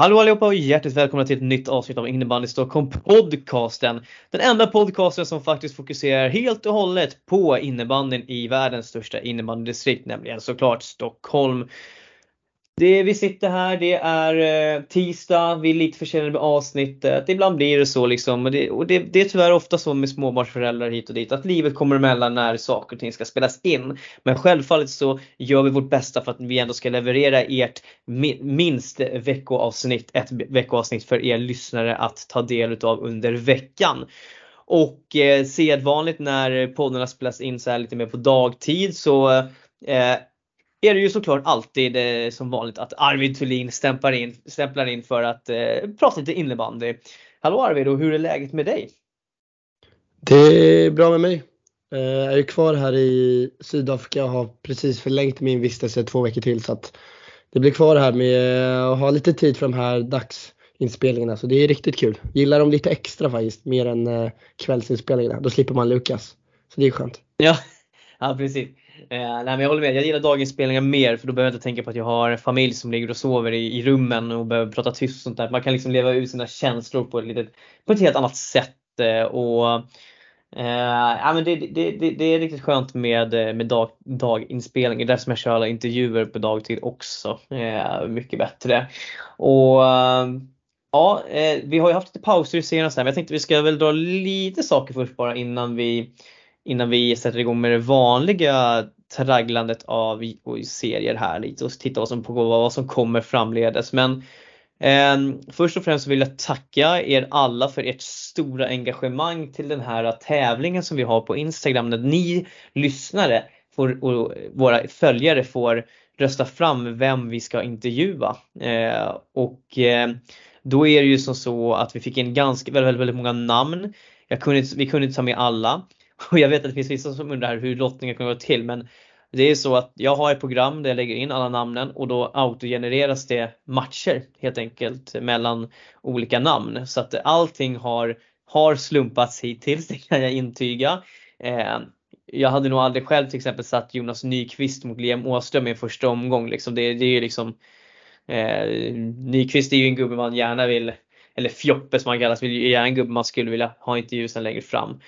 Hallå allihopa och hjärtligt välkomna till ett nytt avsnitt av Innebandy Stockholm podcasten. Den enda podcasten som faktiskt fokuserar helt och hållet på innebandyn i världens största innebandydistrikt, nämligen såklart Stockholm. Det, vi sitter här, det är eh, tisdag, vi är lite försenade med avsnittet. Ibland blir det så liksom. Och, det, och det, det, är tyvärr ofta så med småbarnsföräldrar hit och dit att livet kommer emellan när saker och ting ska spelas in. Men självfallet så gör vi vårt bästa för att vi ändå ska leverera ert minst veckoavsnitt, ett veckoavsnitt för er lyssnare att ta del utav under veckan. Och eh, sedvanligt när poddarna spelas in så här lite mer på dagtid så eh, är det ju såklart alltid eh, som vanligt att Arvid Thulin stämplar in, stämplar in för att eh, prata lite innebandy. Hallå Arvid och hur är läget med dig? Det är bra med mig. Eh, jag är kvar här i Sydafrika och har precis förlängt min vistelse två veckor till så att det blir kvar här med att ha lite tid för de här dagsinspelningarna så det är riktigt kul. Gillar dem lite extra faktiskt, mer än eh, kvällsinspelningarna. Då slipper man Lukas. Så det är skönt. Ja, ja precis. Eh, nej men jag håller med, jag gillar daginspelningar mer för då behöver jag inte tänka på att jag har en familj som ligger och sover i, i rummen och behöver prata tyst och sånt där. Man kan liksom leva ut sina känslor på ett, litet, på ett helt annat sätt. Eh, och, eh, ja, men det, det, det, det, är riktigt skönt med, eh, med dag, daginspelningar. Det är därför som jag kör alla intervjuer på dagtid också. Eh, mycket bättre. Och Ja, eh, vi har ju haft lite pauser i serien men jag tänkte vi ska väl dra lite saker först bara innan vi innan vi sätter igång med det vanliga tragglandet av serier här lite och titta vad som, på vad som kommer framledes. Men eh, först och främst vill jag tacka er alla för ert stora engagemang till den här tävlingen som vi har på Instagram där ni lyssnare får, och våra följare får rösta fram vem vi ska intervjua. Eh, och eh, då är det ju som så att vi fick in ganska väldigt, väldigt, väldigt många namn. Jag kunde, vi kunde inte ta med alla. Och jag vet att det finns vissa som undrar hur lottningen kommer gå till men det är så att jag har ett program där jag lägger in alla namnen och då autogenereras det matcher helt enkelt mellan olika namn. Så att allting har, har slumpats hittills, det kan jag intyga. Eh, jag hade nog aldrig själv till exempel satt Jonas Nyqvist mot Liam Åström i en första omgång. Liksom. Det, det är ju liksom eh, Nyqvist är ju en gubbe man gärna vill, eller Fjoppe som han kallas, vill ju gärna en gubbe man skulle vilja ha intervju sen längre fram.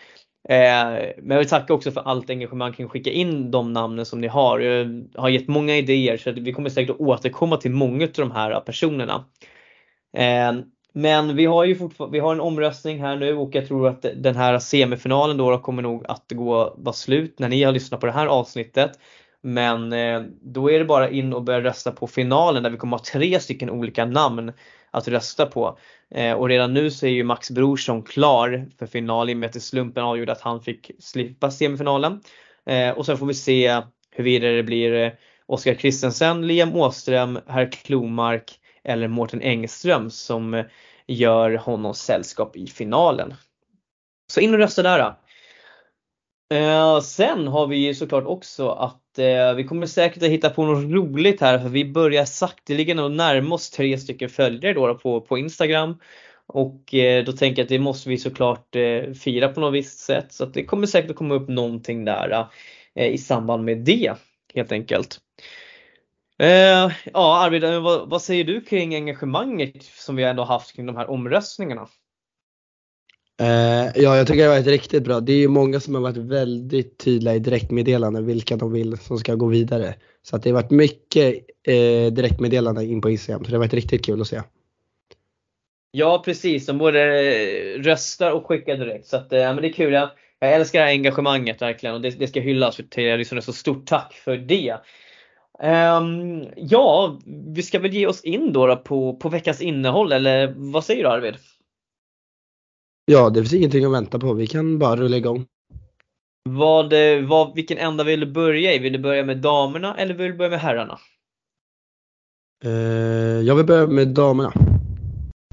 Eh, men jag vill tacka också för allt engagemang kring att skicka in de namnen som ni har. Jag har gett många idéer så vi kommer säkert att återkomma till många av de här personerna. Eh, men vi har ju fortfarande, vi har en omröstning här nu och jag tror att den här semifinalen då kommer nog att gå, vara slut när ni har lyssnat på det här avsnittet. Men eh, då är det bara in och börja rösta på finalen där vi kommer ha tre stycken olika namn att rösta på. Eh, och redan nu så är ju Max Brorsson klar för final i och med att slumpen avgjorde att han fick slippa semifinalen. Eh, och sen får vi se huruvida det blir Oskar Christensen, Liam Åström, Herr Klomark eller Mårten Engström som gör honom sällskap i finalen. Så in och rösta där då. Eh, sen har vi ju såklart också att eh, vi kommer säkert att hitta på något roligt här för vi börjar sakteligen att närma oss tre stycken följare då, på, på Instagram. Och eh, då tänker jag att det måste vi såklart eh, fira på något visst sätt så att det kommer säkert att komma upp någonting där eh, i samband med det helt enkelt. Eh, ja Arvid, vad, vad säger du kring engagemanget som vi ändå haft kring de här omröstningarna? Eh, ja, jag tycker det har varit riktigt bra. Det är ju många som har varit väldigt tydliga i direktmeddelanden vilka de vill som ska gå vidare. Så att det har varit mycket eh, direktmeddelanden in på Instagram, så det har varit riktigt kul att se. Ja precis, de både eh, röstar och skickar direkt. Så att, eh, men det är kul. Jag, jag älskar det här engagemanget verkligen och det, det ska hyllas till er. Så stort tack för det. Um, ja, vi ska väl ge oss in då, då på, på veckans innehåll eller vad säger du Arvid? Ja, det finns ingenting att vänta på. Vi kan bara rulla igång. Vad, vad, vilken ända vill du börja i? Vill du börja med damerna eller vill du börja med herrarna? Uh, jag vill börja med damerna.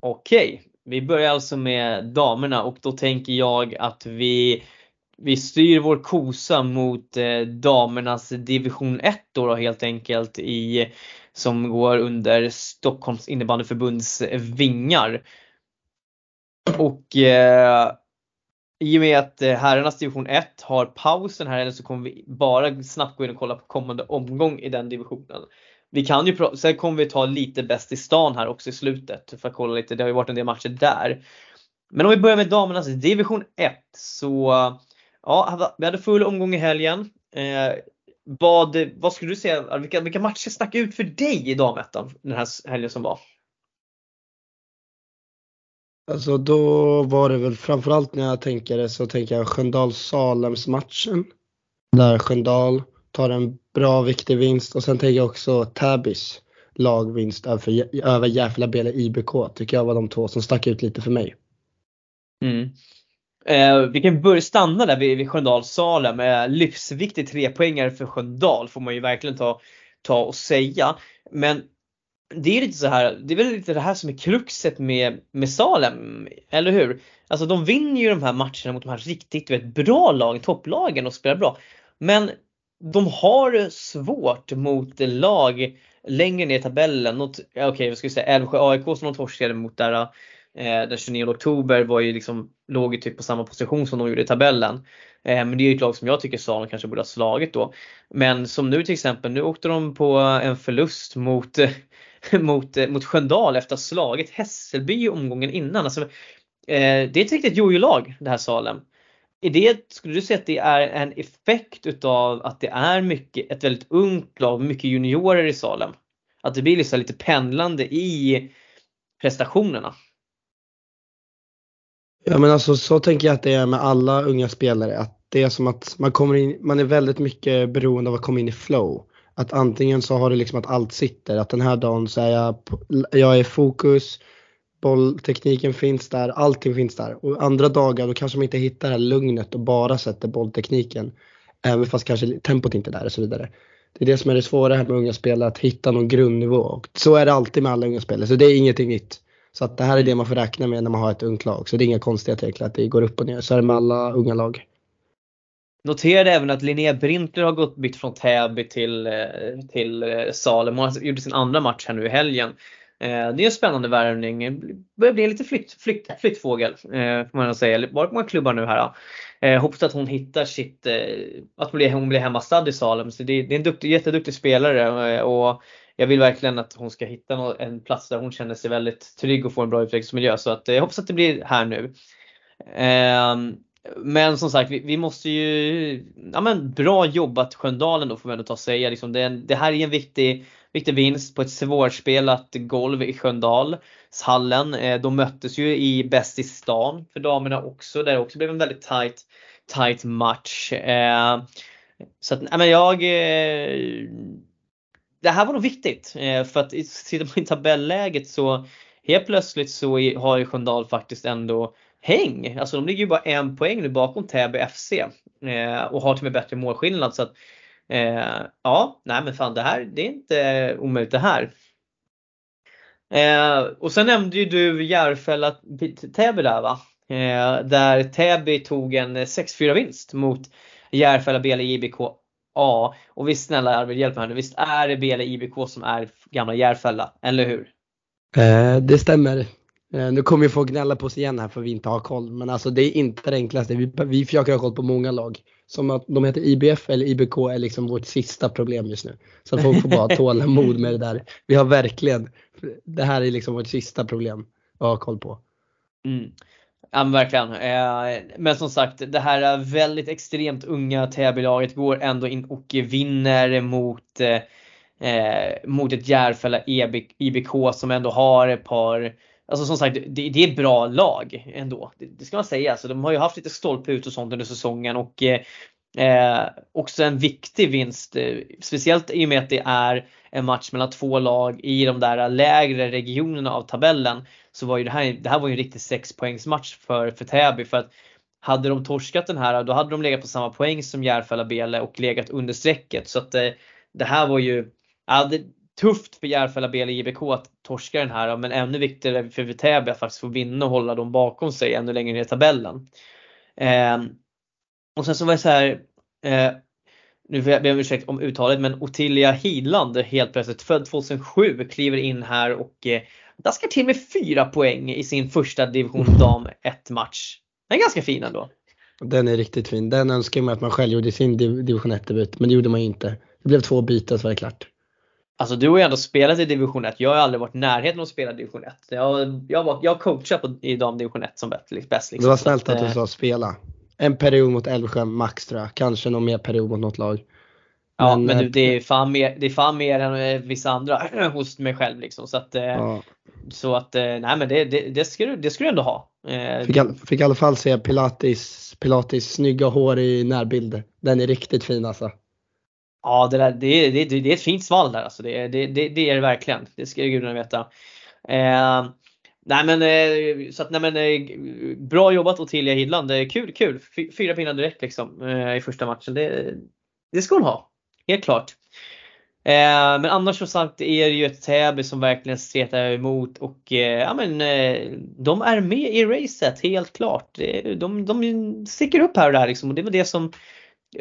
Okej, vi börjar alltså med damerna och då tänker jag att vi vi styr vår kosa mot eh, damernas division 1 då, då helt enkelt i som går under Stockholms innebandyförbunds vingar. Och eh, i och med att eh, herrarnas division 1 har paus den här så kommer vi bara snabbt gå in och kolla på kommande omgång i den divisionen. vi kan ju, sen kommer vi ta lite bäst i stan här också i slutet för att kolla lite, det har ju varit en del matcher där. Men om vi börjar med damernas division 1 så ja, vi hade full omgång i helgen. Eh, vad, vad skulle du säga, vilka, vilka matcher stack ut för dig i damettan den här helgen som var? Alltså då var det väl framförallt när jag tänker det så tänker jag Sköndal-Salems matchen. Där Sköndal tar en bra viktig vinst och sen tänker jag också Täbys lagvinst över, över Järfälla Bele IBK tycker jag var de två som stack ut lite för mig. Mm. Eh, vi kan börja stanna där vid, vid Sköndal-Salem. Eh, livsviktig trepoängare för Sköndal får man ju verkligen ta, ta och säga. Men det är lite så här, det är väl lite det här som är kruxet med, med Salem, eller hur? Alltså de vinner ju de här matcherna mot de här riktigt vet, bra lagen, topplagen och spelar bra. Men de har svårt mot lag längre ner i tabellen. Okej, okay, vad ska vi säga, Älvsjö AIK som de torskade mot där eh, den 29 oktober var ju liksom, låg ju typ på samma position som de gjorde i tabellen. Eh, men det är ju ett lag som jag tycker Salem kanske borde ha slagit då. Men som nu till exempel, nu åkte de på en förlust mot mot, eh, mot Sköndal efter att ha slagit Hässelby i omgången innan. Alltså, eh, det är ett riktigt jojo-lag det här Salem. Är det, skulle du säga att det är en effekt utav att det är mycket, ett väldigt ungt lag, mycket juniorer i Salem? Att det blir liksom lite pendlande i prestationerna? Ja men alltså så tänker jag att det är med alla unga spelare. Att det är som att man kommer in, man är väldigt mycket beroende av att komma in i flow. Att antingen så har du liksom att allt sitter, att den här dagen så är jag, jag är fokus, bolltekniken finns där, allting finns där. Och andra dagar då kanske man inte hittar det här lugnet och bara sätter bolltekniken. Även fast kanske tempot inte är där och så vidare. Det är det som är det svåra här med unga spelare, att hitta någon grundnivå. Och så är det alltid med alla unga spelare, så det är ingenting nytt. Så att det här är det man får räkna med när man har ett ungt lag. Så det är inga konstigheter egentligen att det går upp och ner. Så är det med alla unga lag. Noterade även att Linnea Brintler har gått bytt från Täby till, eh, till eh, Salem. Hon gjorde sin andra match här nu i helgen. Eh, det är en spännande värvning. Börjar bli en lite flytt, flytt, flyttfågel får man säga. Bara många klubbar nu här. Eh, hoppas att hon hittar sitt, att hon blir, hon blir i Salem. Så det, det är en duktig, jätteduktig spelare och jag vill verkligen att hon ska hitta en plats där hon känner sig väldigt trygg och får en bra utvecklingsmiljö. Så att, jag hoppas att det blir här nu. Ehm, men som sagt, vi, vi, måste ju, ja men bra jobbat Sköndalen då får vi ändå ta och säga. Liksom det, det, här är en viktig, viktig vinst på ett svårspelat golv i Sköndalshallen. Eh, de möttes ju i Bäst i stan för damerna också, där det också blev en väldigt tight, tight match. Eh, så att, ja men jag eh, det här var nog viktigt för att sitta på i tabelläget så helt plötsligt så har ju Sköndal faktiskt ändå häng. Alltså de ligger ju bara en poäng nu bakom Täby FC eh, och har till och med bättre målskillnad. Så att, eh, ja, nej men fan det här, det är inte omöjligt det här. Eh, och sen nämnde ju du Järfälla Täby där va? Eh, där Täby tog en 6-4 vinst mot Järfälla BL IBK A. Och visst snälla Arvid, hjälp mig här nu. Visst är det BL IBK som är gamla Järfälla, eller hur? Eh, det stämmer. Eh, nu kommer ju folk gnälla på oss igen här för att vi inte har koll. Men alltså det är inte det enklaste. Vi, vi försöker ha koll på många lag. Som att de heter IBF eller IBK är liksom vårt sista problem just nu. Så folk får bara tålamod med det där. Vi har verkligen, det här är liksom vårt sista problem att ha koll på. Mm. Ja men verkligen. Eh, men som sagt det här väldigt extremt unga Täbylaget går ändå in och vinner mot, eh, mot ett Järfälla IBK som ändå har ett par Alltså som sagt, det, det är bra lag ändå. Det, det, ska man säga. Alltså, de har ju haft lite stolpe ut och sånt under säsongen och eh, eh, också en viktig vinst. Eh, speciellt i och med att det är en match mellan två lag i de där lägre regionerna av tabellen. Så var ju det här, det här var ju en riktig sexpoängsmatch för, för Täby. För att hade de torskat den här då hade de legat på samma poäng som Järfälla Bele och legat under strecket. Så att eh, det här var ju, ja, det, tufft för Järfälla Bele IBK att torska den här men ännu viktigare för Täby att faktiskt få vinna och hålla dem bakom sig ännu längre ner i tabellen. Eh, och sen så var det så här, eh, nu ber jag om ursäkt om uttalet men Ottilia Hidland helt plötsligt född 2007 kliver in här och eh, daskar till med fyra poäng i sin första division dam 1 match. Den är ganska fin ändå. Den är riktigt fin. Den önskar man att man själv gjorde i sin division 1 debut men det gjorde man ju inte. Det blev två byten så var det klart. Alltså du har ju ändå spelat i division 1. Jag har aldrig varit i närheten av att spela division 1. Jag, jag, var, jag coachar på, i damdivision 1 som bäst. Liksom. Det var snällt att du sa spela. En period mot Älvsjö max tror jag. Kanske någon mer period mot något lag. Ja men, men du, det, är fan mer, det är fan mer än vissa andra hos mig själv liksom. Så att, ja. så att nej men det, det, det, ska, du, det ska du ändå ha. Fick, all, fick i alla fall se Pilatis, Pilatis snygga hår i närbilder. Den är riktigt fin alltså. Ja, det, där, det, det, det är ett fint sval där alltså. Det, det, det, det är det verkligen. Det ska gudarna veta. Eh, nej men, eh, så att, nej men eh, bra jobbat Ottilia Hidland. Eh, kul, kul. Fyra pinnar direkt liksom eh, i första matchen. Det, det ska hon ha. Helt klart. Eh, men annars som sagt är det ju ett Täby som verkligen stretar emot och eh, ja men eh, de är med i racet helt klart. De, de sticker upp här och där liksom och det var det som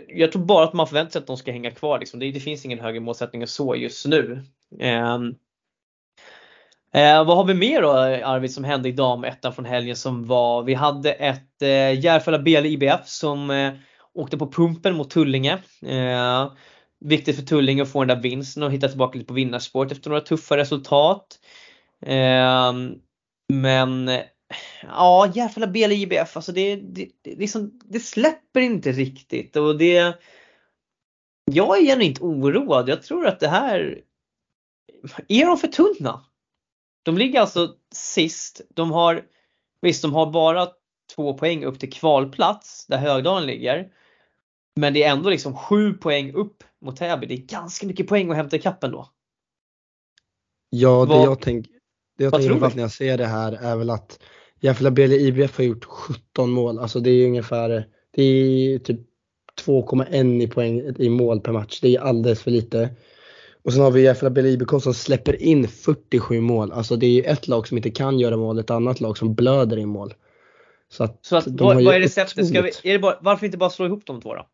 jag tror bara att man förväntar sig att de ska hänga kvar. Liksom. Det, det finns ingen högre målsättning än så just nu. Eh, eh, vad har vi mer då Arvid som hände i damettan från helgen som var? Vi hade ett eh, Järfälla BL IBF som eh, åkte på pumpen mot Tullinge. Eh, viktigt för Tullinge att få den där vinsten och hitta tillbaka lite på vinnarspåret efter några tuffa resultat. Eh, men Ja, Järfälla BL IBF, alltså det, det, det, liksom, det släpper inte riktigt och det Jag är genuint oroad. Jag tror att det här Är de för tunna? De ligger alltså sist. De har Visst, de har bara två poäng upp till kvalplats där Högdalen ligger. Men det är ändå liksom sju poäng upp mot Täby. Det är ganska mycket poäng att hämta i kappen då. Ja, det Vad, jag tänker det jag tänker när jag ser det här är väl att Järfälla BL IBF har gjort 17 mål. Alltså det är ungefär, det är typ 2,1 i poäng i mål per match. Det är alldeles för lite. Och sen har vi Järfälla BL IBK som släpper in 47 mål. Alltså det är ett lag som inte kan göra mål, ett annat lag som blöder i mål. Så att, Så att vad, vad är receptet? Ska vi, är det bara, varför inte bara slå ihop de två då?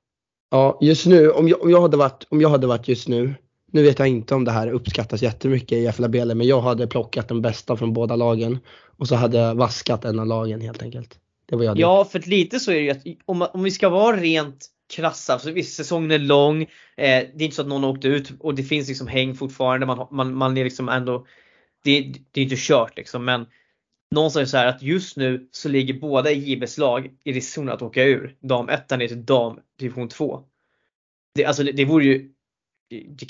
Ja, just nu, om jag, om jag, hade, varit, om jag hade varit just nu, nu vet jag inte om det här uppskattas jättemycket i Järfälla BL, men jag hade plockat den bästa från båda lagen och så hade jag vaskat en av lagen helt enkelt. Det var jag Ja, för lite så är det ju att om, om vi ska vara rent krassa, så visst säsongen är lång, eh, det är inte så att någon har åkt ut och det finns liksom häng fortfarande, man, man, man är liksom ändå, det, det är inte kört liksom men någonstans så här att just nu så ligger båda JBs lag i riskzonen att åka ur. Damettan ner till dam division 2. Det, alltså det, det vore ju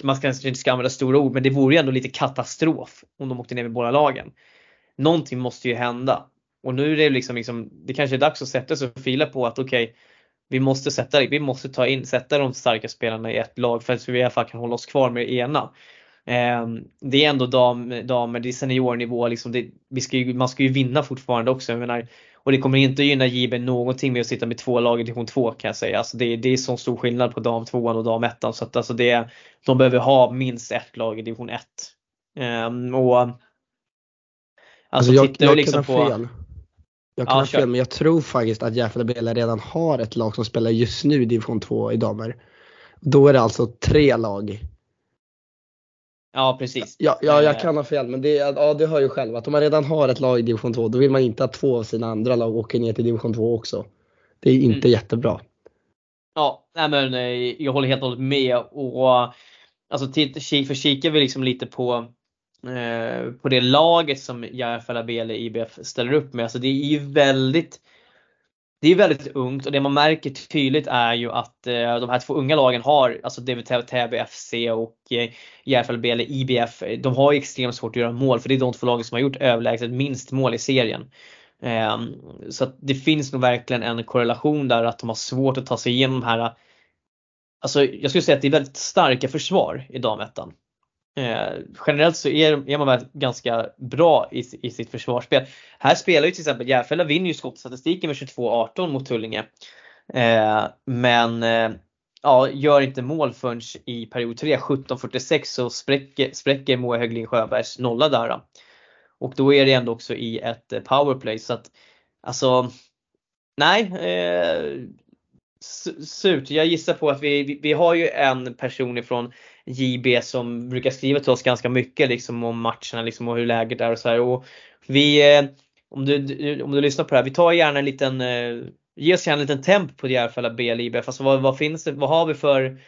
man kanske inte ska använda stora ord men det vore ju ändå lite katastrof om de åkte ner med båda lagen någonting måste ju hända. Och nu är det liksom, liksom det kanske är dags att sätta sig och fila på att okej, okay, vi måste sätta vi måste ta in, sätta de starka spelarna i ett lag för att vi i alla fall kan hålla oss kvar med det ena. Eh, det är ändå damer, dam, det är seniornivå, liksom det, vi ska ju, man ska ju vinna fortfarande också. Jag menar, och det kommer inte gynna JB någonting med att sitta med två lag i division 2 kan jag säga. Alltså det, det är så stor skillnad på dam 2 och dam 1 så att alltså det, de behöver ha minst ett lag i division 1. Eh, och Alltså, alltså jag, jag liksom kan ha fel. Jag kan ja, ha fel men jag tror faktiskt att Järfälla redan har ett lag som spelar just nu i division 2 i damer. Då är det alltså tre lag. Ja precis. Ja, ja jag eh. kan ha fel men det, ja, du hör ju själv att om man redan har ett lag i division 2 då vill man inte att två av sina andra lag åker ner till division 2 också. Det är inte mm. jättebra. Ja, nej men eh, jag håller helt och hållet med och alltså för kikar vi liksom lite på Eh, på det laget som Järfälla BL IBF ställer upp med. Alltså det är ju väldigt det är väldigt ungt och det man märker tydligt är ju att eh, de här två unga lagen har, alltså DVT Täby FC och eh, Järfälla eller IBF, de har ju extremt svårt att göra mål för det är de två lagen som har gjort överlägset minst mål i serien. Eh, så att det finns nog verkligen en korrelation där att de har svårt att ta sig igenom de här Alltså jag skulle säga att det är väldigt starka försvar i damettan. Eh, generellt så är, är man väl ganska bra i, i sitt försvarsspel. Här spelar ju till exempel Järfälla vinner ju skottstatistiken med 22-18 mot Tullinge. Eh, men eh, ja, gör inte mål förrän i period 3, 17-46 så spräcker, spräcker Moa Höglin Sjöbergs nolla där. Då. Och då är det ändå också i ett eh, powerplay så att alltså Nej, eh, surt. Jag gissar på att vi, vi, vi har ju en person ifrån JB som brukar skriva till oss ganska mycket liksom om matcherna liksom och hur läget är och så här. Och vi, eh, om du, om du lyssnar på det här, vi tar gärna en liten, eh, ge oss gärna en liten temp på Järfälla BL IBF. Alltså vad, vad finns det, vad har vi för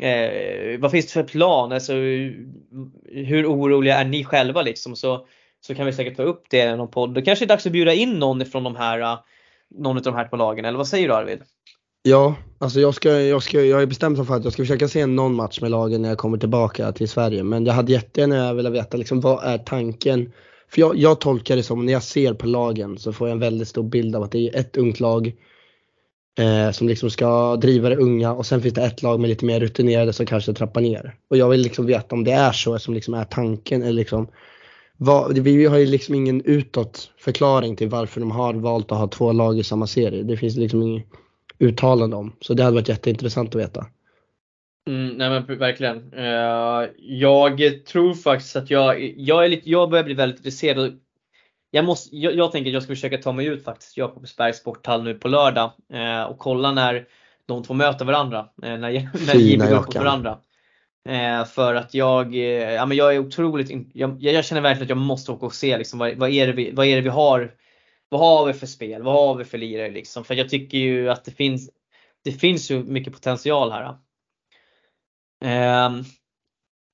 Eh, vad finns det för plan? Alltså, hur oroliga är ni själva liksom? Så, så kan vi säkert ta upp det i någon podd. Det kanske är dags att bjuda in någon från de här, eh, någon av de här två lagen. Eller vad säger du Arvid? Ja, alltså jag, ska, jag, ska, jag är bestämd för att jag ska försöka se någon match med lagen när jag kommer tillbaka till Sverige. Men jag hade jättegärna velat veta liksom, vad är tanken? För jag, jag tolkar det som, när jag ser på lagen så får jag en väldigt stor bild av att det är ett ungt lag eh, som liksom ska driva det unga och sen finns det ett lag med lite mer rutinerade som kanske trappar ner. Och jag vill liksom veta om det är så som liksom är tanken eller liksom vad, vi har ju liksom ingen utåt förklaring till varför de har valt att ha två lag i samma serie. Det finns liksom ingen uttalande om. Så det hade varit jätteintressant att veta. Mm, nej men verkligen. Uh, jag tror faktiskt att jag, jag, är lite, jag börjar bli väldigt intresserad. Jag, måste, jag, jag tänker att jag ska försöka ta mig ut faktiskt Jakobsbergs sporthall nu på lördag uh, och kolla när de två möter varandra. Uh, när när JB går mot varandra. för att jag, ja, men jag är otroligt, jag, jag, känner verkligen att jag måste åka och se liksom, vad, vad, är det vi, vad är det vi har vad har vi för spel? Vad har vi för lirare liksom? För jag tycker ju att det finns, det finns ju mycket potential här. Um,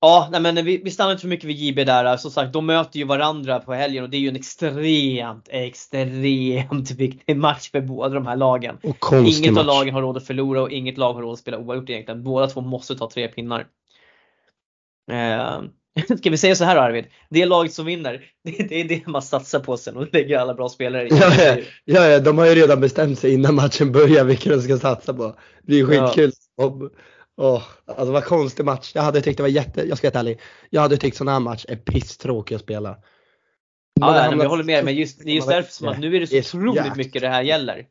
ja, nej men vi, vi stannar inte för mycket vid JB där. Som sagt, de möter ju varandra på helgen och det är ju en extremt, extremt viktig match för båda de här lagen. Inget match. av lagen har råd att förlora och inget lag har råd att spela oavgjort egentligen. Båda två måste ta tre pinnar. Um, Ska vi säga så här Arvid? Det laget som vinner, det, är det man satsar på sen och lägger alla bra spelare i. Ja, ja, ja, de har ju redan bestämt sig innan matchen börjar vilka de ska satsa på. Det är skitkul. Ja. Oh, alltså vad konstig match. Jag hade tyckt det var jätte, jag ska vara ärlig. Jag hade tyckt sån här match är pisstråkig att spela. Ja, nej, men jag håller med. Men just, det är just därför som att nu är det så otroligt mycket det här gäller.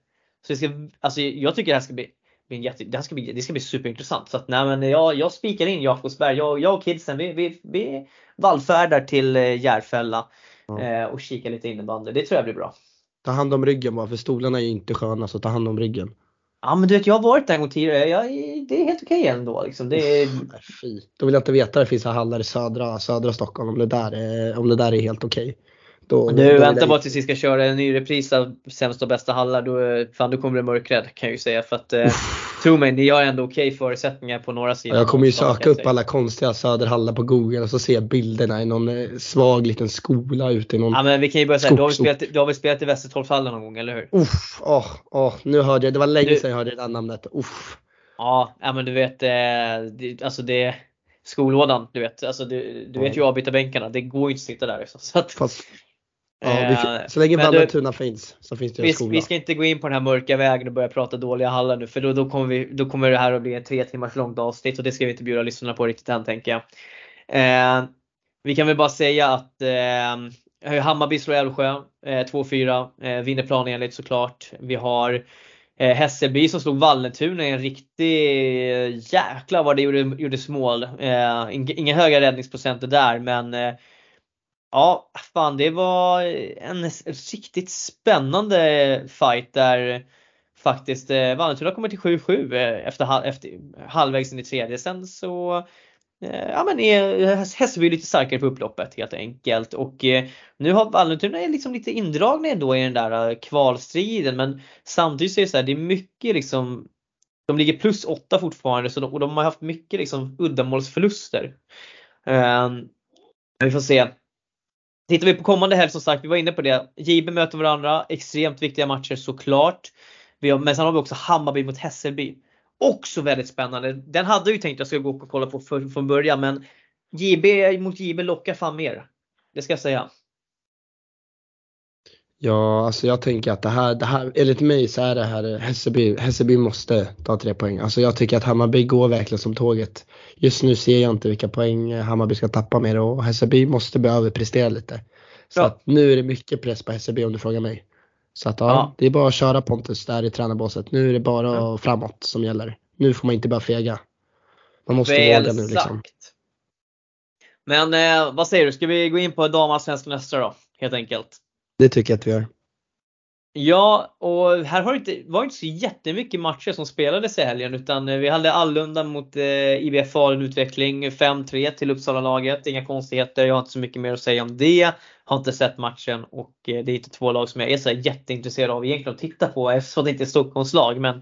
Så ska, alltså, jag tycker det här ska bli bli jätte, det, ska bli, det ska bli superintressant. Så att, nej, men jag, jag spikar in Jakobsberg. Jag, jag och kidsen vi, vi, vi vallfärdar till eh, Järfälla ja. eh, och kikar lite innebandy. Det tror jag blir bra. Ta hand om ryggen bara för stolarna är ju inte sköna så ta hand om ryggen. Ja men du vet jag har varit där en gång tidigare. Jag, det är helt okej okay ändå. Liksom. Det är... Fy. Då vill jag inte veta det finns hallar i södra, södra Stockholm om det där är, om det där är helt okej. Okay. Då, du då vänta bara tills vi ska köra en ny repris av sämsta och bästa hallar. Då, fan, då kommer du mörkrädd kan jag ju säga. För att, eh, tro mig, ni har ändå okej okay förutsättningar på några sidor. Jag kommer ju söka upp alla konstiga söderhallar på google och så se bilderna i någon eh, svag liten skola ute i någon Ja men vi kan ju börja säga, du har, väl spelat, du har väl spelat i Västertorpshallen någon gång, eller hur? Uff, åh, åh, nu hörde jag, det var länge du, sedan jag hörde det där namnet. Uff. Ja, ja men du vet, eh, det, alltså det skolådan, du vet. Alltså du, du vet ju avbytarbänkarna, det går ju inte att sitta där. Liksom. Så att, Fast Ja, så länge Vallentuna finns så finns det en vi, skola. Vi ska inte gå in på den här mörka vägen och börja prata dåliga hallar nu för då, då, kommer, vi, då kommer det här att bli ett tre timmars långt avsnitt och det ska vi inte bjuda lyssnarna på riktigt än tänker jag. Eh, vi kan väl bara säga att eh, Hammarby slår Älvsjö eh, 2-4, eh, vinner planenligt såklart. Vi har eh, Hässelby som slog Vallentuna i en riktig jäkla vad det gjorde, gjorde smål. Eh, inga höga räddningsprocenter där men eh, Ja, fan det var en riktigt spännande fight där faktiskt eh, Vallentuna kommer till 7-7 eh, efter, efter halvvägs in i tredje. Sen så eh, ja men är Hässelby lite starkare på upploppet helt enkelt och eh, nu har Vallentuna liksom lite indragna ändå i den där eh, kvalstriden men samtidigt så är det så här, det är mycket liksom de ligger plus 8 fortfarande så de, och de har haft mycket liksom uddamålsförluster. Eh, vi får se Tittar vi på kommande helg som sagt, vi var inne på det. JB möter varandra, extremt viktiga matcher såklart. Vi har, men sen har vi också Hammarby mot Hässelby. Också väldigt spännande. Den hade jag ju tänkt att jag skulle gå och kolla på för, från början men JB mot JB lockar fan mer. Det ska jag säga. Ja, alltså jag tänker att det här, det här enligt mig så är det här Hässelby, Hässelby måste ta tre poäng. Alltså jag tycker att Hammarby går verkligen som tåget. Just nu ser jag inte vilka poäng Hammarby ska tappa mer och Hässelby måste börja överprestera lite. Så ja. att nu är det mycket press på Hässelby om du frågar mig. Så att ja, ja, det är bara att köra Pontus där i tränarbåset. Nu är det bara ja. framåt som gäller. Nu får man inte bara fega. Man måste Väl våga nu liksom. Sagt. Men eh, vad säger du, ska vi gå in på damallsvenskan nästa då? Helt enkelt. Det tycker jag att vi gör. Ja, och här har det inte, var inte så jättemycket matcher som spelades i helgen utan eh, vi hade Allunda mot eh, IBF Falun Utveckling 5-3 till Uppsala-laget. Inga konstigheter, jag har inte så mycket mer att säga om det. Har inte sett matchen och eh, det är inte två lag som jag är så jätteintresserad av egentligen att titta på eftersom det inte är Stockholmslag. Men,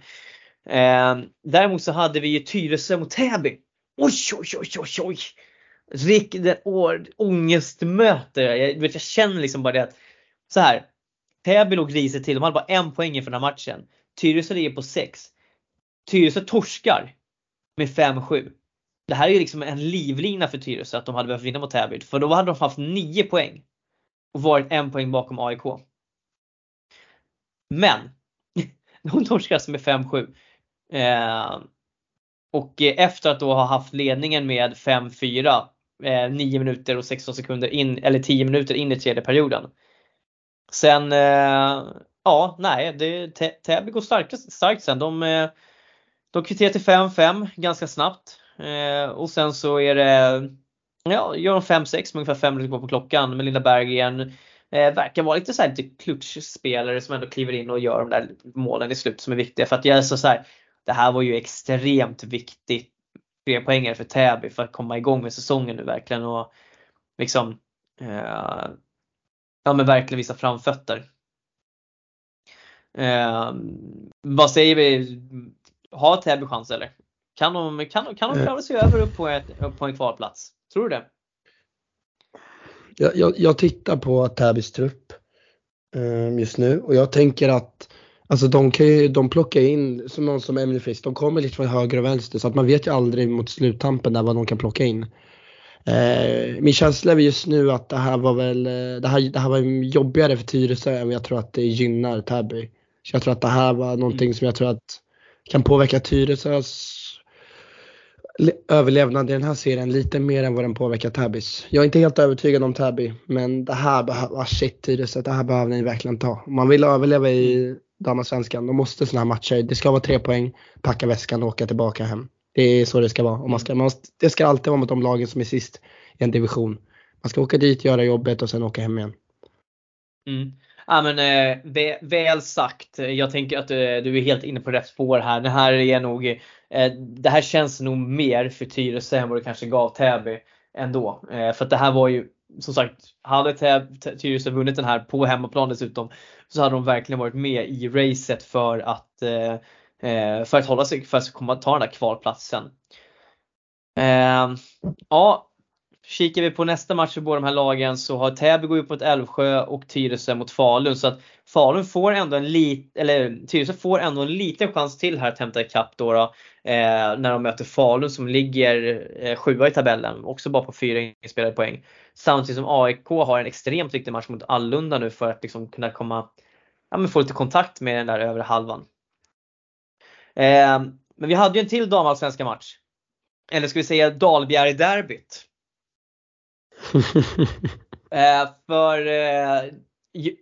eh, däremot så hade vi ju Tyresö mot Täby. oj, oj, oj, oj, oj. Riktigt ångestmöte. Jag, vet, jag känner liksom bara det att så här. Täby låg risigt till. De hade bara en poäng inför den här matchen. Tyresö ligger på 6. Tyresö torskar med 5-7. Det här är ju liksom en livlina för Tyresö att de hade behövt vinna mot Täby. För då hade de haft 9 poäng. Och varit en poäng bakom AIK. Men de torskar alltså med 5-7. Eh, och efter att då ha haft ledningen med 5-4 eh, 9 minuter och 16 sekunder in, eller 10 minuter in i tredje perioden. Sen, eh, ja nej, det, Täby går starkt, starkt sen. De, eh, de kvitterar till 5-5 ganska snabbt. Eh, och sen så är det, ja, gör de 5-6 med ungefär 5 minuter kvar på klockan. Melinda Berggren eh, verkar vara lite så här lite klutchspelare som ändå kliver in och gör de där målen i slutet som är viktiga. För att jag är så, så här, det här var ju extremt viktigt tre poängare för Täby för att komma igång med säsongen nu verkligen och liksom eh, ja men verkligen visa framfötter. Eh, vad säger vi? Har Täby chans eller? Kan de, kan, kan de klara sig över upp på, ett, upp på en kvalplats? Tror du det? Jag, jag, jag tittar på Täbys trupp eh, just nu och jag tänker att Alltså de kan ju, de plockar in som någon som Emily Frisk, de kommer lite från höger och vänster så att man vet ju aldrig mot sluttampen där vad de kan plocka in. Eh, min känsla är just nu att det här var väl, eh, det här, det här var jobbigare för Tyresö än jag tror att det gynnar Täby. Så jag tror att det här var någonting mm. som jag tror att kan påverka Tyresös överlevnad i den här serien lite mer än vad den påverkar Täbys. Jag är inte helt övertygad om Täby, men det här behöver, ah, shit Tyresö, det här behöver ni verkligen ta. Om man vill överleva i damallsvenskan, då måste sådana här matcher, det ska vara tre poäng, packa väskan och åka tillbaka hem. Det är så det ska vara. Och man ska, man, det ska alltid vara mot de lagen som är sist i en division. Man ska åka dit, göra jobbet och sen åka hem igen. Mm. Ja, men, eh, väl, sagt. Jag tänker att eh, du är helt inne på rätt spår här. Det här är nog, eh, det här känns nog mer för Tyresö än vad det kanske gav Täby ändå. Eh, för att det här var ju som sagt, hade Tyresö vunnit den här på hemmaplan dessutom så hade de verkligen varit med i racet för att, eh, Eh, för att hålla sig, för att komma ta den där kvalplatsen. Eh, ja, kikar vi på nästa match för båda de här lagen så har Täby gått upp mot Älvsjö och Tyresö mot Falun. Så att Falun får ändå en liten, eller Tyresö får ändå en liten chans till här att hämta ikapp då, då eh, när de möter Falun som ligger eh, sjua i tabellen, också bara på fyra inspelade poäng. Samtidigt som AIK har en extremt viktig match mot Allunda nu för att liksom kunna komma, ja men få lite kontakt med den där övre halvan. Eh, men vi hade ju en till damallsvenska match. Eller ska vi säga Dalbjerg-derbyt. eh, för eh,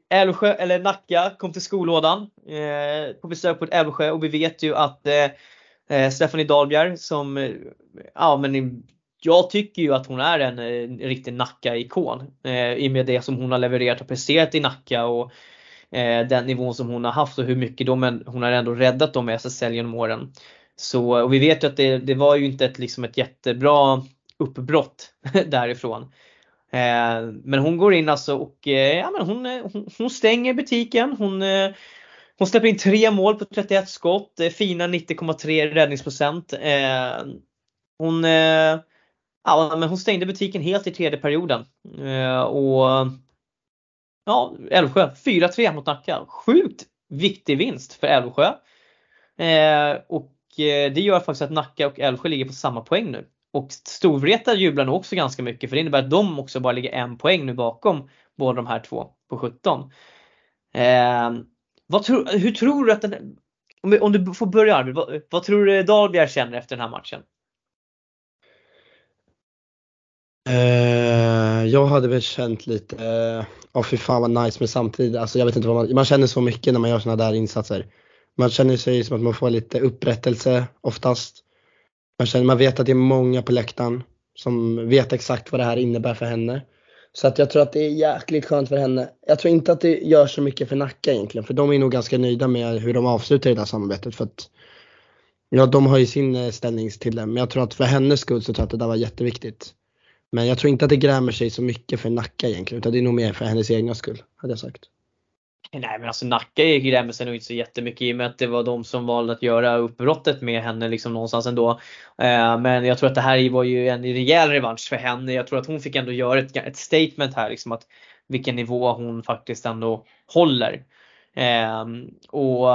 Älvsjö, eller Nacka, kom till skolådan eh, på besök på Älvsjö och vi vet ju att eh, Stephanie Dahlbjer som, ja men jag tycker ju att hon är en, en riktig Nacka-ikon eh, i och med det som hon har levererat och presterat i Nacka och eh, den nivån som hon har haft och hur mycket de, hon har ändå räddat dem i SSL genom åren. Så, och vi vet ju att det, det var ju inte ett, liksom ett jättebra uppbrott därifrån. Eh, men hon går in alltså och eh, ja, men hon, eh, hon, hon stänger butiken. Hon, eh, hon släpper in tre mål på 31 skott, eh, fina 90,3 räddningsprocent. Hon, ja, men hon stängde butiken helt i tredje perioden. Och ja, Älvsjö 4-3 mot Nacka. Sjukt viktig vinst för Älvsjö. Eh, och eh, det gör faktiskt att Nacka och Älvsjö ligger på samma poäng nu. Och Storvreta jublar nog också ganska mycket för det innebär att de också bara ligger en poäng nu bakom båda de här två på 17. Eh, vad tro, hur tror du att den, om, om du får börja Arvid, vad, vad tror du Dahlbjer känner efter den här matchen? Eh, jag hade väl känt lite, eh, ja oh, fy fan vad nice men samtidigt, alltså jag vet inte vad man, man känner så mycket när man gör sådana där insatser. Man känner sig som att man får lite upprättelse oftast. Man, känner, man vet att det är många på läktaren som vet exakt vad det här innebär för henne. Så att jag tror att det är jäkligt skönt för henne. Jag tror inte att det gör så mycket för Nacka egentligen, för de är nog ganska nöjda med hur de avslutar det där samarbetet. För att, ja, de har ju sin eh, ställning till det, men jag tror att för hennes skull så tror jag att det där var jätteviktigt. Men jag tror inte att det grämer sig så mycket för Nacka egentligen, utan det är nog mer för hennes egna skull, hade jag sagt. Nej men alltså Nacka grämer sig nog inte så jättemycket i och med att det var de som valde att göra uppbrottet med henne liksom någonstans ändå. Eh, men jag tror att det här var ju en rejäl revansch för henne. Jag tror att hon fick ändå göra ett, ett statement här liksom att vilken nivå hon faktiskt ändå håller. Ehm, eh, och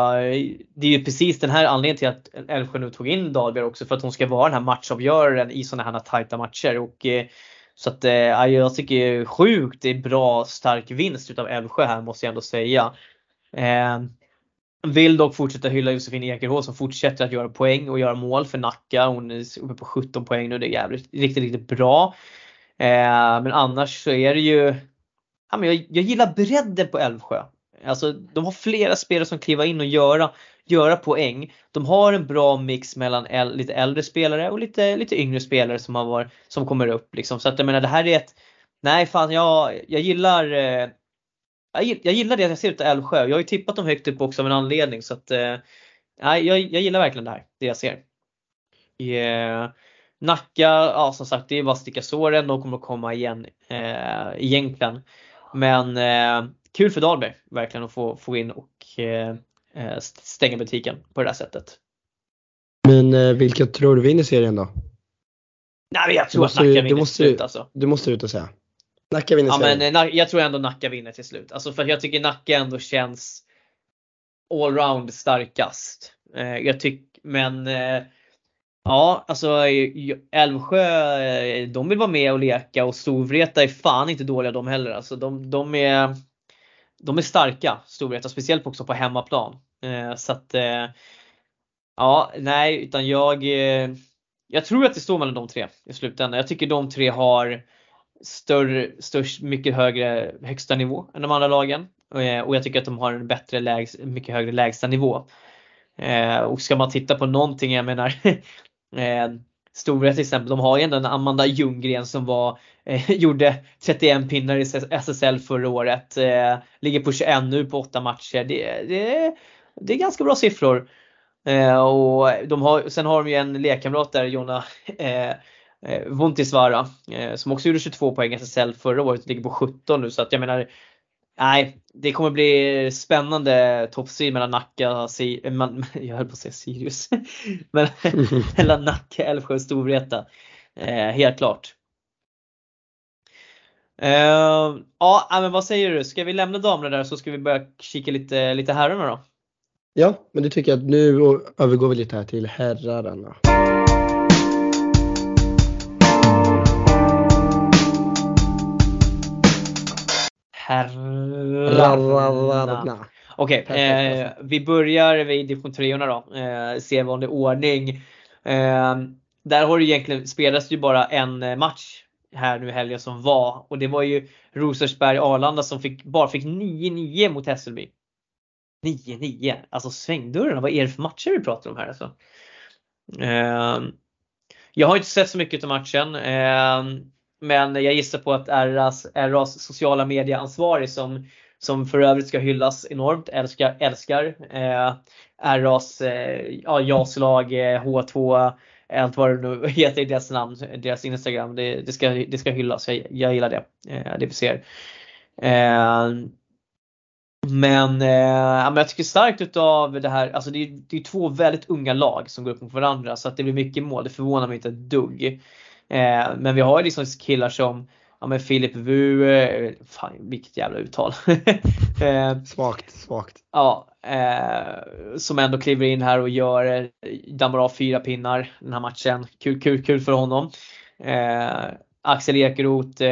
det är ju precis den här anledningen till att Älvsjö nu tog in Dahlberg också för att hon ska vara den här matchavgöraren i sådana här tajta matcher. Och, eh, så att eh, jag tycker sjukt det är bra stark vinst utav Älvsjö här måste jag ändå säga. Eh, vill dock fortsätta hylla Josefin Ekerhå som fortsätter att göra poäng och göra mål för Nacka. Hon är uppe på 17 poäng nu. Det är jävligt, riktigt, riktigt bra. Eh, men annars så är det ju ja, men jag, jag gillar bredden på Älvsjö. Alltså de har flera spelare som kliva in och göra, göra poäng. De har en bra mix mellan äl, lite äldre spelare och lite, lite yngre spelare som, har varit, som kommer upp. Liksom. Så att jag menar det här är ett, nej fan jag, jag gillar eh, jag, gillar det jag ser utav Älvsjö. Jag har ju tippat dem högt upp också av en anledning så att eh, nej, jag, jag gillar verkligen det här, det jag ser. Yeah. Nacka, ja som sagt det är bara att sticka såren, de kommer att komma igen eh, egentligen. Men eh, kul för Dahlberg verkligen att få, få in och eh, eh stänga butiken på det där sättet. Men eh, vilka tror du vinner serien då? Nej, jag tror måste, att Nacka vinner till slut alltså. Du måste ut och säga. Nacka vinner ja, serien. Men, eh, jag tror ändå Nacka vinner till slut. Alltså för jag tycker Nacka ändå känns allround starkast. Eh, jag tycker, men eh, Ja, alltså Älvsjö, eh, de vill vara med och leka och Storvreta är fan inte dåliga de heller. Alltså de, de, är, de är starka, Storvreta, speciellt också på hemmaplan. Eh, så att, eh, ja, nej, utan jag, eh, jag tror att det står mellan de tre i slutändan. Jag tycker de tre har större, störst, mycket högre högsta nivå än de andra lagen. Eh, och jag tycker att de har en bättre, lägs, mycket högre lägsta nivå. Eh, och ska man titta på någonting, jag menar Eh, Stora till exempel, de har ju ändå en Amanda Ljunggren som var, eh, gjorde 31 pinnar i SSL förra året. Eh, ligger på 21 nu på 8 matcher. Det, det, det är ganska bra siffror. Eh, och de har, sen har de ju en lekkamrat där, Jonna eh, eh Vontisvara, eh, som också gjorde 22 poäng i SSL förra året, ligger på 17 nu. Så att jag menar, Nej, det kommer bli spännande toppstrid mellan Nacka, si, man, jag höll på att säga Sirius, men mellan Nacka, Älvsjö och Storvreta. Eh, helt klart. Eh, ja, men vad säger du? Ska vi lämna damerna där så ska vi börja kika lite, lite herrarna då? Ja, men det tycker jag att nu övergår vi lite här till herrarna. Herrarna. Okej, okay, eh, vi börjar vid division 3 då, eh, sedvanlig ordning. Eh, där har det egentligen spelats ju bara en eh, match här nu i helgen som var och det var ju Rosersberg Arlanda som fick, bara fick 9-9 mot Hässelby. 9-9, alltså svängdörrarna, vad är det för matcher vi pratar om här alltså? Eh, jag har inte sett så mycket av matchen. Eh, men jag gissar på att RAs, RAs sociala medieansvarig som, som för övrigt ska hyllas enormt, älskar, älskar eh, RAs eh, ja, jaslag, eh, H2, allt vad det nu heter i deras namn, deras Instagram. Det, det, ska, det ska hyllas, jag, jag gillar det, eh, det vi ser. Eh, men, eh, men jag tycker starkt utav det här, alltså det är, det är två väldigt unga lag som går upp mot varandra så att det blir mycket mål, det förvånar mig inte ett dugg. Eh, men vi har liksom killar som ja, men Filip Wu, eh, fan vilket jävla uttal. eh, svagt, svagt. Ja, eh, som ändå kliver in här och gör, eh, dammar av fyra pinnar den här matchen. Kul, kul, kul för honom. Eh, Axel Ekeroth,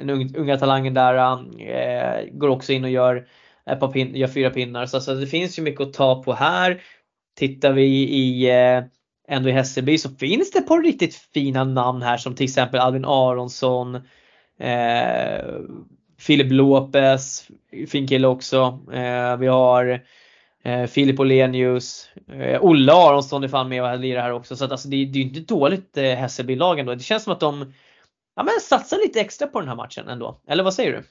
den unga talangen där, går också in och gör, ett par pin, gör fyra pinnar. Så alltså, det finns ju mycket att ta på här. Tittar vi i ändå i Hässelby så finns det ett par riktigt fina namn här som till exempel Albin Aronsson, eh, Filip Lopez, fin kille också. Eh, vi har eh, Filip Olenius, eh, Olle Aronsson är fan med och lirar här också. Så att, alltså, det, det är ju inte dåligt eh, Hässelby-lag ändå. Det känns som att de ja, men satsar lite extra på den här matchen ändå. Eller vad säger du?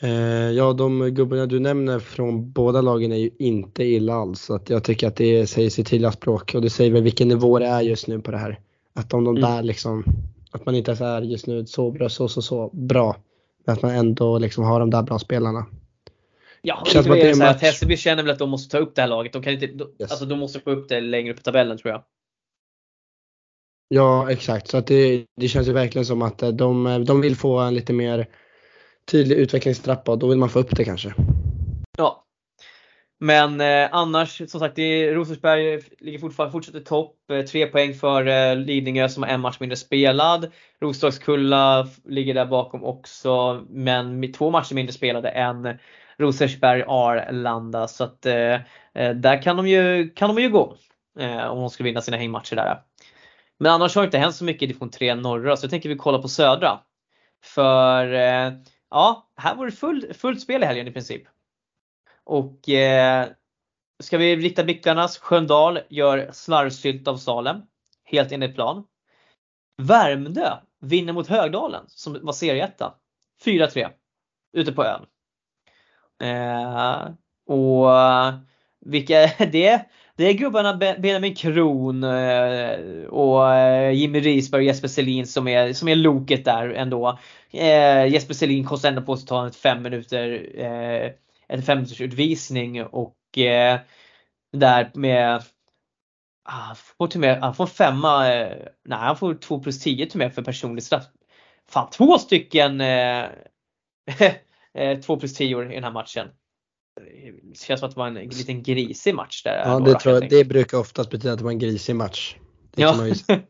Eh, ja, de gubbarna du nämner från båda lagen är ju inte illa alls. Så att jag tycker att det säger sitt tydliga språk och det säger väl vilken nivå det är just nu på det här. Att om de mm. där liksom, att man inte är just nu så bra, så så så bra. Men att man ändå liksom har de där bra spelarna. Ja, Känns det är så att Hässelby känner väl att de måste ta upp det här laget. De, kan inte, de, yes. alltså, de måste få upp det längre upp i tabellen tror jag. Ja exakt, så att det, det känns ju verkligen som att eh, de, de vill få en lite mer tydlig utvecklingstrappa och då vill man få upp det kanske. Ja. Men eh, annars som sagt, det Rosersberg ligger fortfarande fortsätter topp. Eh, tre poäng för eh, Lidingö som har en match mindre spelad. Roslagskulla ligger där bakom också men med två matcher mindre spelade än Rosersberg Arlanda. Så att eh, eh, där kan de ju, kan de ju gå. Eh, om de skulle vinna sina hängmatcher där. Men annars har det inte hänt så mycket i division 3 norra så jag tänker vi kolla på södra. För eh, ja, här var det full, fullt spel i helgen i princip. Och eh, ska vi rikta blickarna, Sköndal gör slarvsylt av Salem. Helt enligt plan. Värmdö vinner mot Högdalen som var serieetta. 4-3 ute på ön. Eh, och eh, vilka det? Det är gubbarna Benjamin Kron eh, och eh, Jimmy Risberg och Jesper Selin som är, som är loket där ändå. Eh, Jesper Selin kostar ändå på sig att ta en fem minuter, eh, en fem minuters utvisning och eh, där med ah, får till med, han får femma, eh, nej han får två plus tio till med för personlig straff. Fan två stycken eh, eh två plus tio i den här matchen. Det känns som att det var en liten grisig match där. Ja, det, tror jag, det brukar oftast betyda att det var en grisig match. Det ja.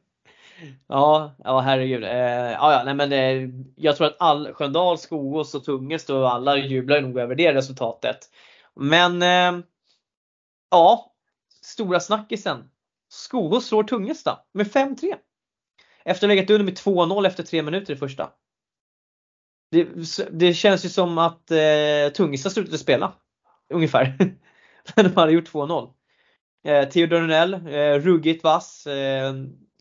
ja, ja herregud. Eh, ja, ja, nej, men, eh, jag tror att all, Sköndal, Skogås och Tungest och alla jublar nog över det resultatet. Men eh, ja, stora snackisen. Skogås slår Tungesta med 5-3. Efter att ha legat under med 2-0 efter 3 minuter i första. Det, det känns ju som att eh, Tungesta slutade spela ungefär. När de hade gjort 2-0. Eh, Theodor Nell, eh, ruggigt vass, eh,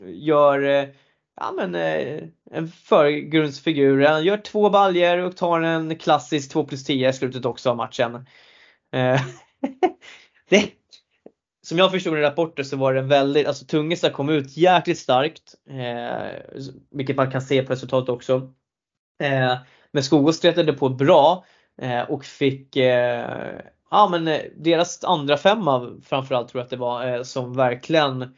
gör eh, ja, men, eh, en förgrundsfigur. Han gör två baljer och tar en klassisk 2 plus 10 i slutet också av matchen. Eh, det, som jag förstod i rapporten så var det en väldigt, alltså Tungesta kom ut jäkligt starkt. Eh, vilket man kan se på resultatet också. Eh, men Skogås stretade på bra eh, och fick eh, ja, men eh, deras andra femma framförallt tror jag att det var eh, som verkligen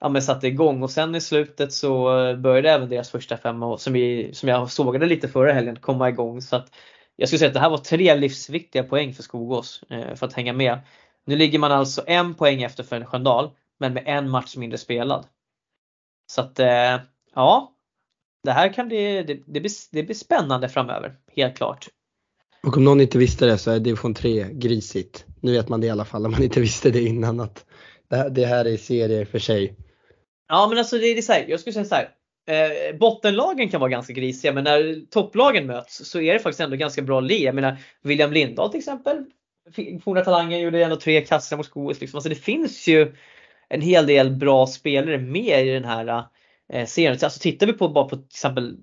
ja, men satte igång och sen i slutet så eh, började även deras första femma som, vi, som jag sågade lite förra helgen komma igång. Så att jag skulle säga att det här var tre livsviktiga poäng för Skogås för att hänga med. Nu ligger man alltså en poäng efter för Sköndal men med en match mindre spelad. Så att ja, det här kan bli, det, det, blir, det blir spännande framöver, helt klart. Och om någon inte visste det så är division 3 grisigt. Nu vet man det i alla fall om man inte visste det innan att det här är serier för sig. Ja men alltså det är så här, jag skulle säga så här. Eh, bottenlagen kan vara ganska grisiga men när topplagen möts så är det faktiskt ändå ganska bra le. Jag menar William Lindahl till exempel. Forna talanger gjorde ändå tre kassar mot Skogås. Liksom. Alltså det finns ju en hel del bra spelare med i den här eh, serien. Alltså tittar vi på bara på till exempel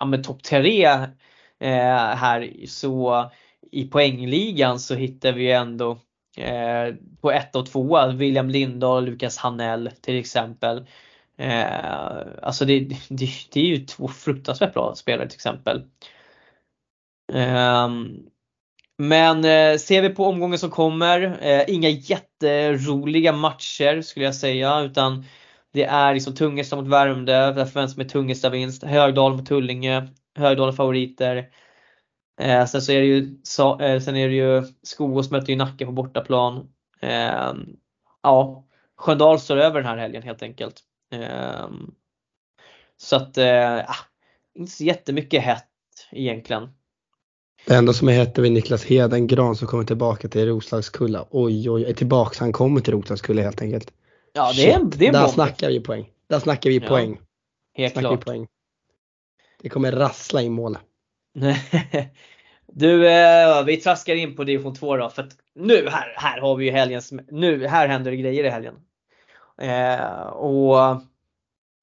ja, topp 3 Eh, här så i poängligan så hittar vi ändå eh, på ett och tvåa William Lindahl och Lukas Hanell till exempel. Eh, alltså det, det, det, är ju två fruktansvärt bra spelare till exempel. Ehm, men eh, ser vi på omgången som kommer, eh, inga jätteroliga matcher skulle jag säga utan det är liksom Tungesta mot Värmdö, där förväntas med Tungesta vinst. Högdal mot Tullinge, Högdal favoriter. Eh, sen så är det ju, så, eh, sen är det ju Skogås möter ju Nacka på bortaplan. Eh, ja, Sköndal står över den här helgen helt enkelt. Eh, så att, eh, inte så jättemycket hett egentligen. Det enda som är hett är väl Niklas Hedengran som kommer tillbaka till Roslagskulla. Oj, oj, är tillbaka. Han kommer till Roslagskulla helt enkelt. Ja, det är, det är Där snackar vi poäng. Där snackar vi ja, poäng. Helt klart. Poäng. Det kommer rassla i mål. du, eh, vi traskar in på division 2 då för att nu här, här har vi ju helgens, nu här händer det grejer i helgen. Eh, och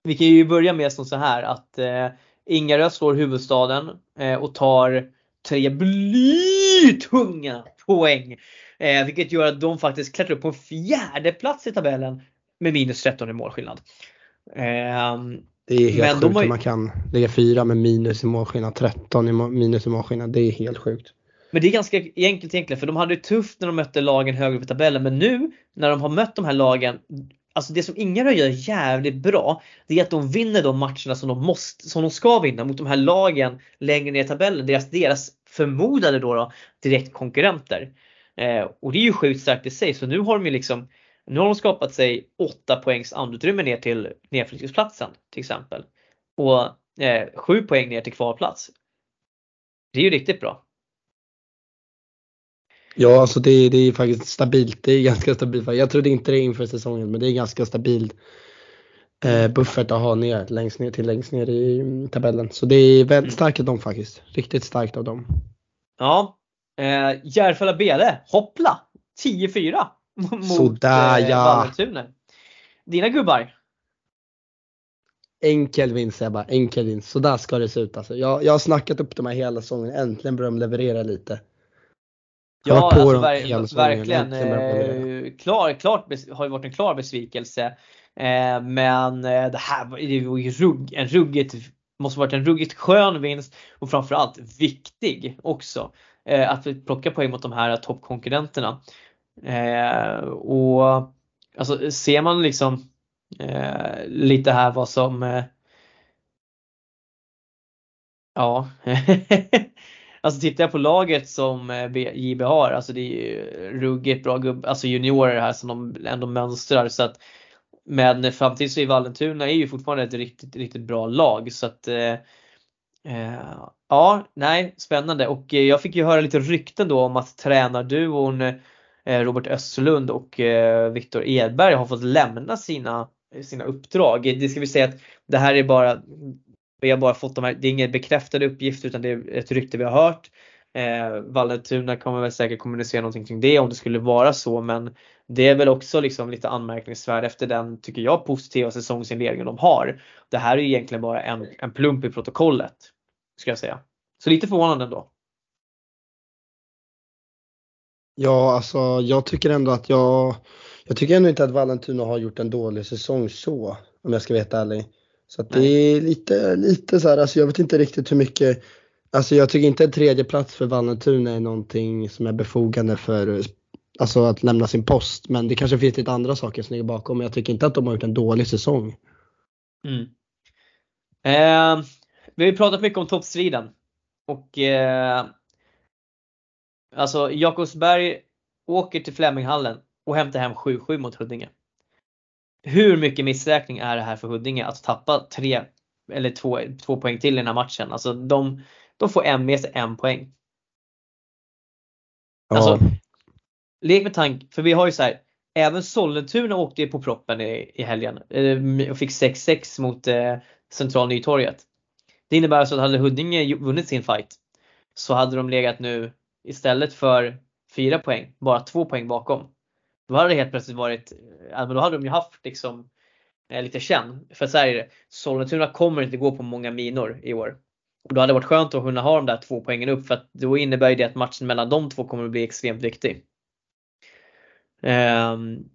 vi kan ju börja med som så här att eh, Ingarö slår huvudstaden eh, och tar tre blytunga poäng. Eh, vilket gör att de faktiskt klättrar upp på en fjärde plats i tabellen med minus 13 i målskillnad. Eh, det är helt men sjukt har... man kan lägga fyra med minus i målskillnad, 13 i minus i målskillnad. Det är helt sjukt. Men det är ganska enkelt egentligen för de hade det tufft när de mötte lagen högre upp i tabellen men nu när de har mött de här lagen Alltså det som Ingarö gör jävligt bra det är att de vinner de matcherna som de, måste, som de ska vinna mot de här lagen längre ner i tabellen. Deras, deras förmodade då, då direkt konkurrenter. Eh, och det är ju sjukt starkt i sig så nu har de ju liksom nu har de skapat sig 8 poängs andutrymme ner till nedflyttningsplatsen till exempel. Och eh, 7 poäng ner till kvalplats. Det är ju riktigt bra. Ja, alltså det, det är faktiskt stabilt. Det är ganska stabilt. Jag trodde inte det inför säsongen, men det är ganska stabil eh, buffert att ha ner längst ner till längst ner i mm, tabellen. Så det är väldigt mm. starkt av dem faktiskt. Riktigt starkt av dem. Ja, eh, Järfälla Bele, hoppla! 10-4 mot Sådär, eh. Vallentuna. Dina gubbar? Enkel vinst Sebba, enkel vinst. Så där ska det se ut alltså. Jag, jag har snackat upp de här hela säsongen, äntligen börjar de leverera lite. Ja, alltså, ver verkligen. Eh, klar, klart har ju varit en klar besvikelse. Eh, men eh, det här var ju rugg, en ruggigt, måste varit en ruggigt skön vinst och framförallt viktig också. Eh, att plocka poäng mot de här toppkonkurrenterna. Eh, och alltså ser man liksom eh, lite här vad som eh, Ja, Alltså tittar jag på laget som eh, JB har, alltså det är ju ruggigt bra gubb, alltså juniorer här som de ändå mönstrar så att men framtids så är Vallentuna är ju fortfarande ett riktigt, riktigt bra lag så att eh, eh Ja, nej, spännande. Och jag fick ju höra lite rykten då om att tränarduon eh, Eh, Robert Östlund och eh, Viktor Edberg har fått lämna sina, sina uppdrag. Det ska vi säga att det här är bara vi har bara fått de här, det är ingen bekräftade uppgift utan det är ett rykte vi har hört. Eh, Vallentuna kommer väl säkert kommunicera någonting kring det om det skulle vara så men det är väl också liksom lite anmärkningsvärt efter den, tycker jag, positiva säsongsinledningen de har. Det här är ju egentligen bara en, en plump i protokollet. Ska jag säga. Så lite förvånande ändå. Ja, alltså jag tycker ändå att jag, jag tycker ändå inte att Vallentuna har gjort en dålig säsong så, om jag ska vara ärlig. Så att det är lite, lite så här, alltså jag vet inte riktigt hur mycket, alltså jag tycker inte en tredje plats för Vallentuna är någonting som är befogande för alltså att lämna sin post. Men det kanske finns lite andra saker som ligger bakom. Men jag tycker inte att de har gjort en dålig säsong. Mm. Eh, vi har ju pratat mycket om toppstriden. Och eh, alltså Jakobsberg åker till Fleminghallen och hämtar hem 7-7 mot Huddinge hur mycket missräkning är det här för Huddinge att tappa tre eller två, två poäng till i den här matchen? Alltså de, de får en med sig en poäng. Ja. Alltså, lek med tanke, för vi har ju så här, även Sollentuna åkte ju på proppen i, i helgen eh, och fick 6-6 mot eh, Central Nytorget. Det innebär alltså att hade Huddinge vunnit sin fight så hade de legat nu istället för fyra poäng, bara två poäng bakom. Då hade det helt plötsligt varit, ja, men då hade de ju haft liksom eh, lite känn. För så här är det, Sollentuna kommer inte gå på många minor i år. Och då hade det varit skönt att kunna ha de där två poängen upp för att då innebär det att matchen mellan de två kommer att bli extremt viktig. Um,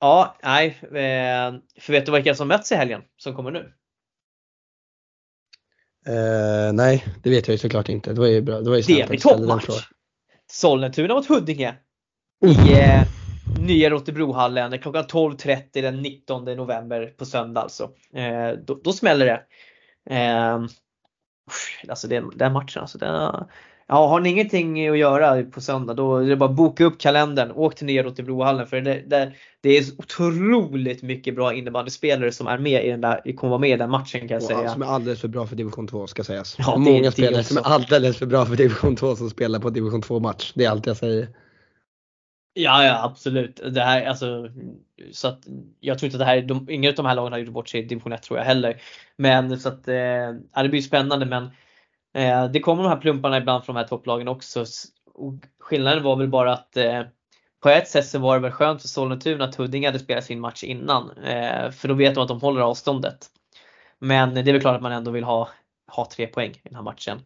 ja, nej. Uh, för vet du vilka som möts i helgen som kommer nu? Uh, nej, det vet jag ju såklart inte. Det var ju bra. Det, var ju det blir toppmatch! Sollentuna mot Huddinge. I, eh, nya Rotebrohallen klockan 12.30 den 19 november på söndag alltså. Eh, då, då, smäller det. Eh, alltså den, den matchen alltså. Den, ja, har ni ingenting att göra på söndag då är det bara boka upp kalendern. Åk till nya Rotebrohallen för det, det, det är otroligt mycket bra innebandyspelare som är med i den där, kommer vara med i den matchen kan jag säga. Som är alldeles för bra för division 2 ska sägas. Ja, Många spelare som är alldeles för bra för division 2 som spelar på division 2 match. Det är allt jag säger. Ja, ja absolut. Det här, alltså, så att, jag tror inte att det här, de, ingen av de här lagen har gjort bort sig i division 1 tror jag heller. Men så att, eh, det blir spännande men eh, det kommer de här plumparna ibland från de här topplagen också. Och skillnaden var väl bara att eh, på ett sätt så var det väl skönt för Sollentuna att Huddinge hade spelat sin match innan. Eh, för då vet de att de håller avståndet. Men det är väl klart att man ändå vill ha, ha tre poäng i den här matchen.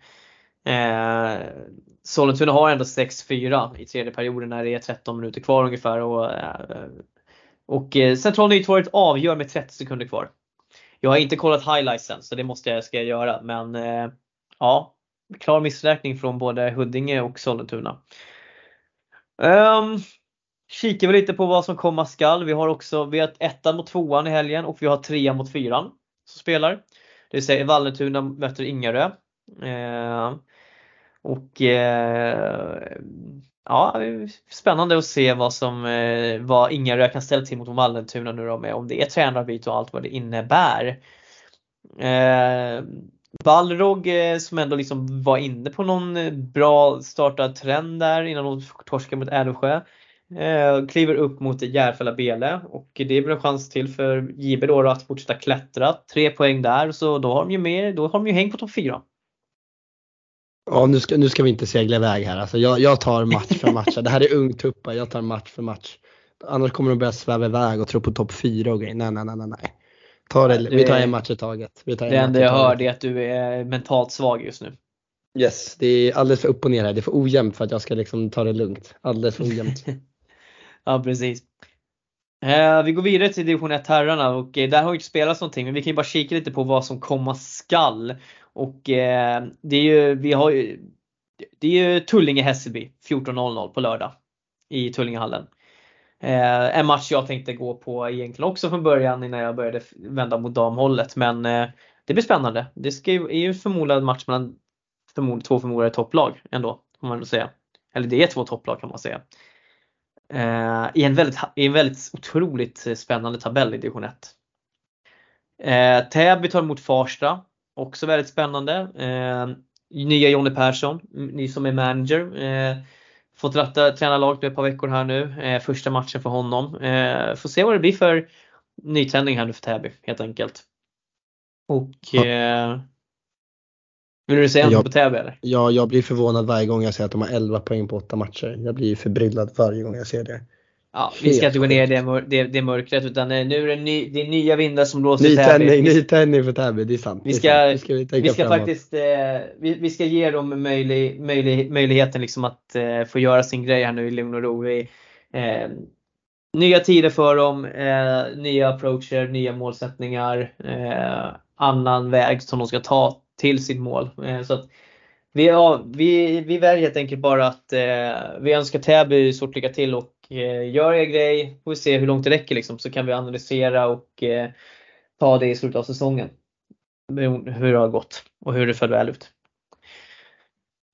Eh, Sollentuna har ändå 6-4 i tredje perioden när det är 13 minuter kvar ungefär. Och, eh, och eh, Central Nytorget avgör med 30 sekunder kvar. Jag har inte kollat highlightsen så det måste jag, ska jag göra men eh, ja. klar missräkning från både Huddinge och Sollentuna. Um, kikar vi lite på vad som komma skall. Vi har också vi har ettan mot tvåan i helgen och vi har trean mot fyran som spelar. Det vill säga Vallentuna möter Ingarö. Uh, och uh, ja, spännande att se vad som uh, vad Ingarö kan ställa till mot Vallentuna nu då med om det är tränarbyte och allt vad det innebär. Ehm, Balrog eh, som ändå liksom var inne på någon eh, bra startad trend där innan de torskade mot Älvsjö. Eh, kliver upp mot Järfälla Bele och det är väl en chans till för JB då att fortsätta klättra. Tre poäng där så då har de ju mer, då har de ju häng på topp 4. Ja nu ska, nu ska vi inte segla iväg här. Alltså jag, jag tar match för match. Det här är ungtuppar, jag tar match för match. Annars kommer de börja sväva iväg och tro på topp 4 och grejer. Nej, nej, nej, nej. Ta det, vi tar en match i taget. Vi tar det enda jag hör är att du är mentalt svag just nu. Yes, det är alldeles för upp och ner här. Det är för ojämnt för att jag ska liksom ta det lugnt. Alldeles för ojämnt. ja precis. Eh, vi går vidare till division 1 herrarna och eh, där har inte spelats någonting men vi kan ju bara kika lite på vad som komma skall. Och eh, det är ju, vi har ju, det är ju Tullinge-Hässelby 14.00 på lördag i Tullingehallen. Eh, en match jag tänkte gå på egentligen också från början innan jag började vända mot damhållet. Men eh, det blir spännande. Det ska ju, är ju förmodligen en match mellan förmod, två förmodade topplag ändå. Får man säga. Eller det är två topplag kan man säga. Eh, i, en väldigt, I en väldigt otroligt spännande tabell i division 1. Eh, Täby tar emot Farsta. Också väldigt spännande. Eh, nya Jonny Persson, ny som är manager. Eh, Fått ratta, träna laget ett par veckor här nu. Eh, första matchen för honom. Eh, får se vad det blir för nytändning här nu för Täby helt enkelt. Och eh, Vill du säga något på Täby eller? Ja, jag blir förvånad varje gång jag ser att de har 11 poäng på 8 matcher. Jag blir förbryllad varje gång jag ser det. Ja, vi ska inte gå ner i det, det, det mörkret utan nu är det, ny, det är nya vindar som blåser ny Täby. Tändning, ny tändning för Täby, det är sant. Vi ska, vi ska, vi ska faktiskt eh, vi, vi, ska ge dem möjlig, möjlig, möjligheten liksom att eh, få göra sin grej här nu i lugn och ro. Vi, eh, nya tider för dem, eh, nya approacher, nya målsättningar, eh, annan väg som de ska ta till sitt mål. Eh, så att, vi, ja, vi, vi väljer helt enkelt bara att vi önskar Täby stort lycka till och Eh, Eh, gör er grej, får vi se hur långt det räcker liksom, så kan vi analysera och eh, ta det i slutet av säsongen. Hur det har gått och hur det föll väl ut.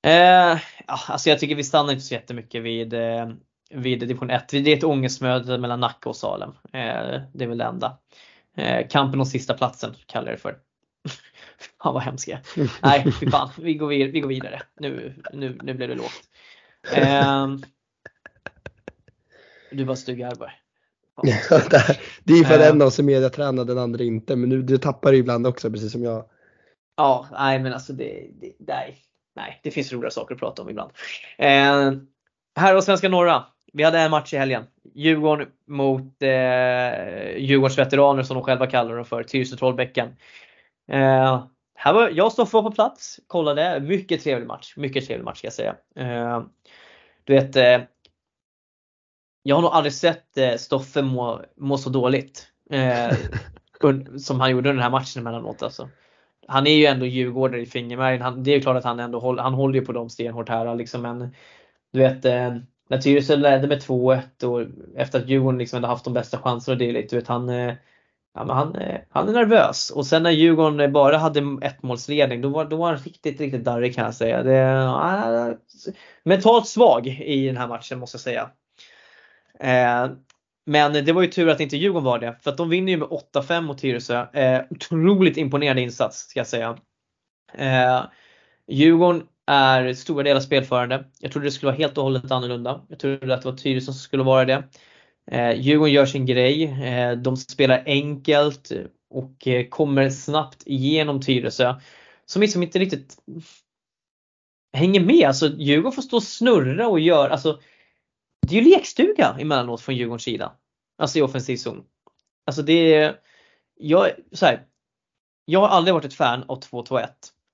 Eh, ja, alltså jag tycker vi stannar inte så jättemycket vid, eh, vid division 1. Det är ett ångestmöte mellan Nacka och Salem. Eh, det är väl det enda. Eh, kampen om sista platsen kallar jag det för. Fan vad hemskt jag Nej, fy fan. Vi går, vi går vidare. Nu, nu, nu blev det lågt. Eh, du var stygg Arberg. Ja, det är för att en av oss är mediatränad, den andra inte. Men nu, du tappar det ibland också, precis som jag. Ja, nej men alltså det, det nej, nej, det finns roliga saker att prata om ibland. Eh, här och Svenska Norra. Vi hade en match i helgen. Djurgården mot eh, Djurgårds veteraner som de själva kallar dem för, Tyresö Trollbäcken. Eh, här var, jag stod på plats, kollade. Mycket trevlig match. Mycket trevlig match ska jag säga. Eh, du vet, jag har nog aldrig sett eh, Stoffe må, må så dåligt. Eh, som han gjorde under den här matchen emellanåt alltså. Han är ju ändå djurgårdare i fingermärgen. det är ju klart att han ändå håller, han håller ju på dem stenhårt här liksom. Men du vet, eh, när Tyresö ledde med 2-1 och efter att Djurgården liksom hade haft de bästa chanserna och det du vet han eh, Ja, men han, eh, han är nervös och sen när Djurgården bara hade ett målsledning då var, då var han riktigt, riktigt darrig kan jag säga. Det, äh, mentalt svag i den här matchen måste jag säga. Eh, men det var ju tur att inte Djurgården var det. För att de vinner ju med 8-5 mot Tyresö. Eh, otroligt imponerande insats ska jag säga. Eh, Djurgården är stora delar spelförande. Jag trodde det skulle vara helt och hållet annorlunda. Jag trodde att det var Tyresö som skulle vara det. Eh, Djurgården gör sin grej. Eh, de spelar enkelt och eh, kommer snabbt igenom Tyresö. Som liksom inte riktigt hänger med. Alltså Djurgården får stå och snurra och göra, alltså det är ju lekstuga emellanåt från Djurgårdens sida. Alltså i offensiv zon. Alltså det är, jag, så här, jag har aldrig varit ett fan av 2-2-1.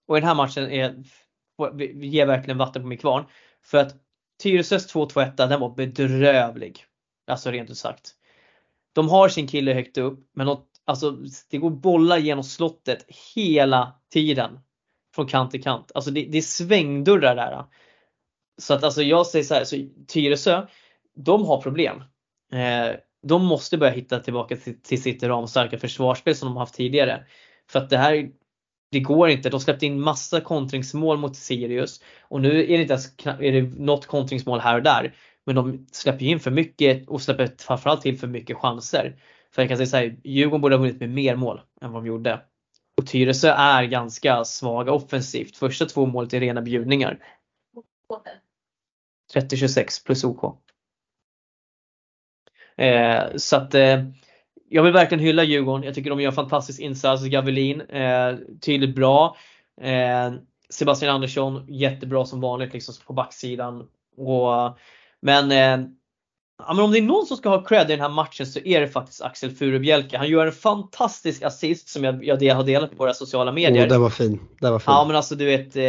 Och i den här matchen är, ger verkligen vatten på min kvarn. För att Tyresös 2-2-1 den var bedrövlig. Alltså rent ut sagt. De har sin kille högt upp men något, alltså, det går bollar genom slottet hela tiden. från kant till kant. Alltså det, det är svängdörrar där. Så att alltså jag säger så här, så Tyresö, de har problem. Eh, de måste börja hitta tillbaka till, till sitt ramstarka försvarsspel som de haft tidigare. För att det här, det går inte. De släppte in massa kontringsmål mot Sirius och nu är det inte ens är det något kontringsmål här och där. Men de släpper in för mycket och släpper framförallt till för mycket chanser. För jag kan säga så här, Djurgården borde ha vunnit med mer mål än vad de gjorde. Och Tyresö är ganska svaga offensivt. Första två målet är rena bjudningar. 30-26 plus OK. Eh, så att eh, jag vill verkligen hylla Djurgården. Jag tycker de gör en fantastisk insats. Gavelin, eh, tydligt bra. Eh, Sebastian Andersson, jättebra som vanligt liksom på backsidan. Och, eh, men, eh, ja, men om det är någon som ska ha cred i den här matchen så är det faktiskt Axel Furubjelke. Han gör en fantastisk assist som jag, jag har delat på våra sociala medier. Oh, det var fin. Det var fin. Ja men alltså du vet, eh,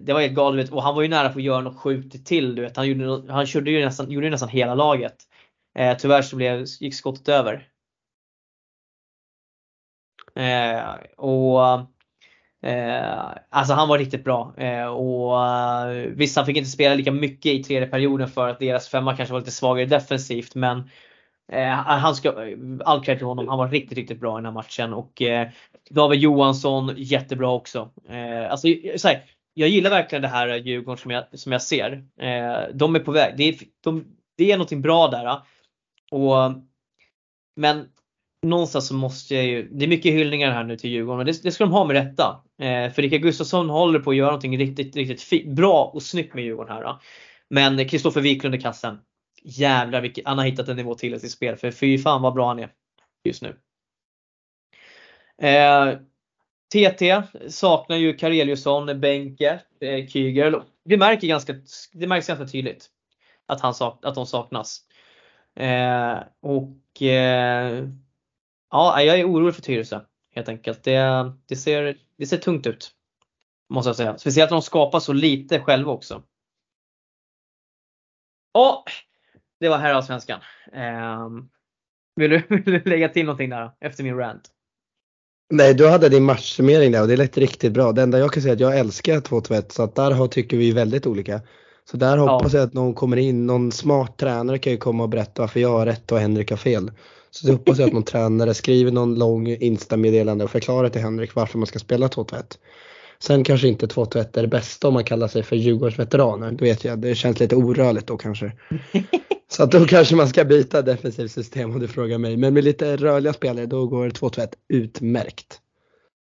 det var helt galet. Och han var ju nära på att göra något sjukt till. Du vet. Han, gjorde, han körde ju nästan, gjorde nästan hela laget. Eh, tyvärr så blev, gick skottet över. Eh, och eh, Alltså han var riktigt bra. Eh, och eh, Visst han fick inte spela lika mycket i tredje perioden för att deras femma kanske var lite svagare defensivt men eh, han ska, all cred till honom, han var riktigt, riktigt bra i den här matchen. Och eh, David Johansson jättebra också. Eh, alltså, så här, jag gillar verkligen det här Djurgården som jag, som jag ser. Eh, de är på väg. Det är, de, det är någonting bra där. Och, men någonstans så måste jag ju, det är mycket hyllningar här nu till Djurgården men det, det ska de ha med rätta. Eh, för Rickard Gustafsson håller på att göra någonting riktigt, riktigt bra och snyggt med Djurgården här. Då. Men Kristoffer Wiklund i kassen. Jävlar vilket, han har hittat en nivå till i sitt spel för fy fan vad bra han är just nu. Eh, TT saknar ju Kareliusson, Benke, eh, Kyger. Det, märker ganska, det märks ganska tydligt att, han sak, att de saknas. Eh, och eh, ja, jag är orolig för Tyresö helt enkelt. Det, det, ser, det ser tungt ut. Måste jag säga. Speciellt när de skapar så lite själva också. Ja, det var herrallsvenskan. Eh, vill, du, vill du lägga till någonting där efter min rant? Nej, du hade din matchsummering där och det lät riktigt bra. Det enda jag kan säga är att jag älskar 2-2-1 så att där har, tycker vi väldigt olika. Så där hoppas ja. jag att någon kommer in, någon smart tränare kan ju komma och berätta varför jag har rätt och Henrik har fel. Så jag hoppas jag att någon tränare skriver någon lång Insta-meddelande och förklarar till Henrik varför man ska spela 2-2-1. Sen kanske inte 2-2-1 är det bästa om man kallar sig för Djurgårdsveteraner. Det vet jag, det känns lite orörligt då kanske. Så att då kanske man ska byta defensivt system om du frågar mig. Men med lite rörliga spelare då går 2-2-1 utmärkt.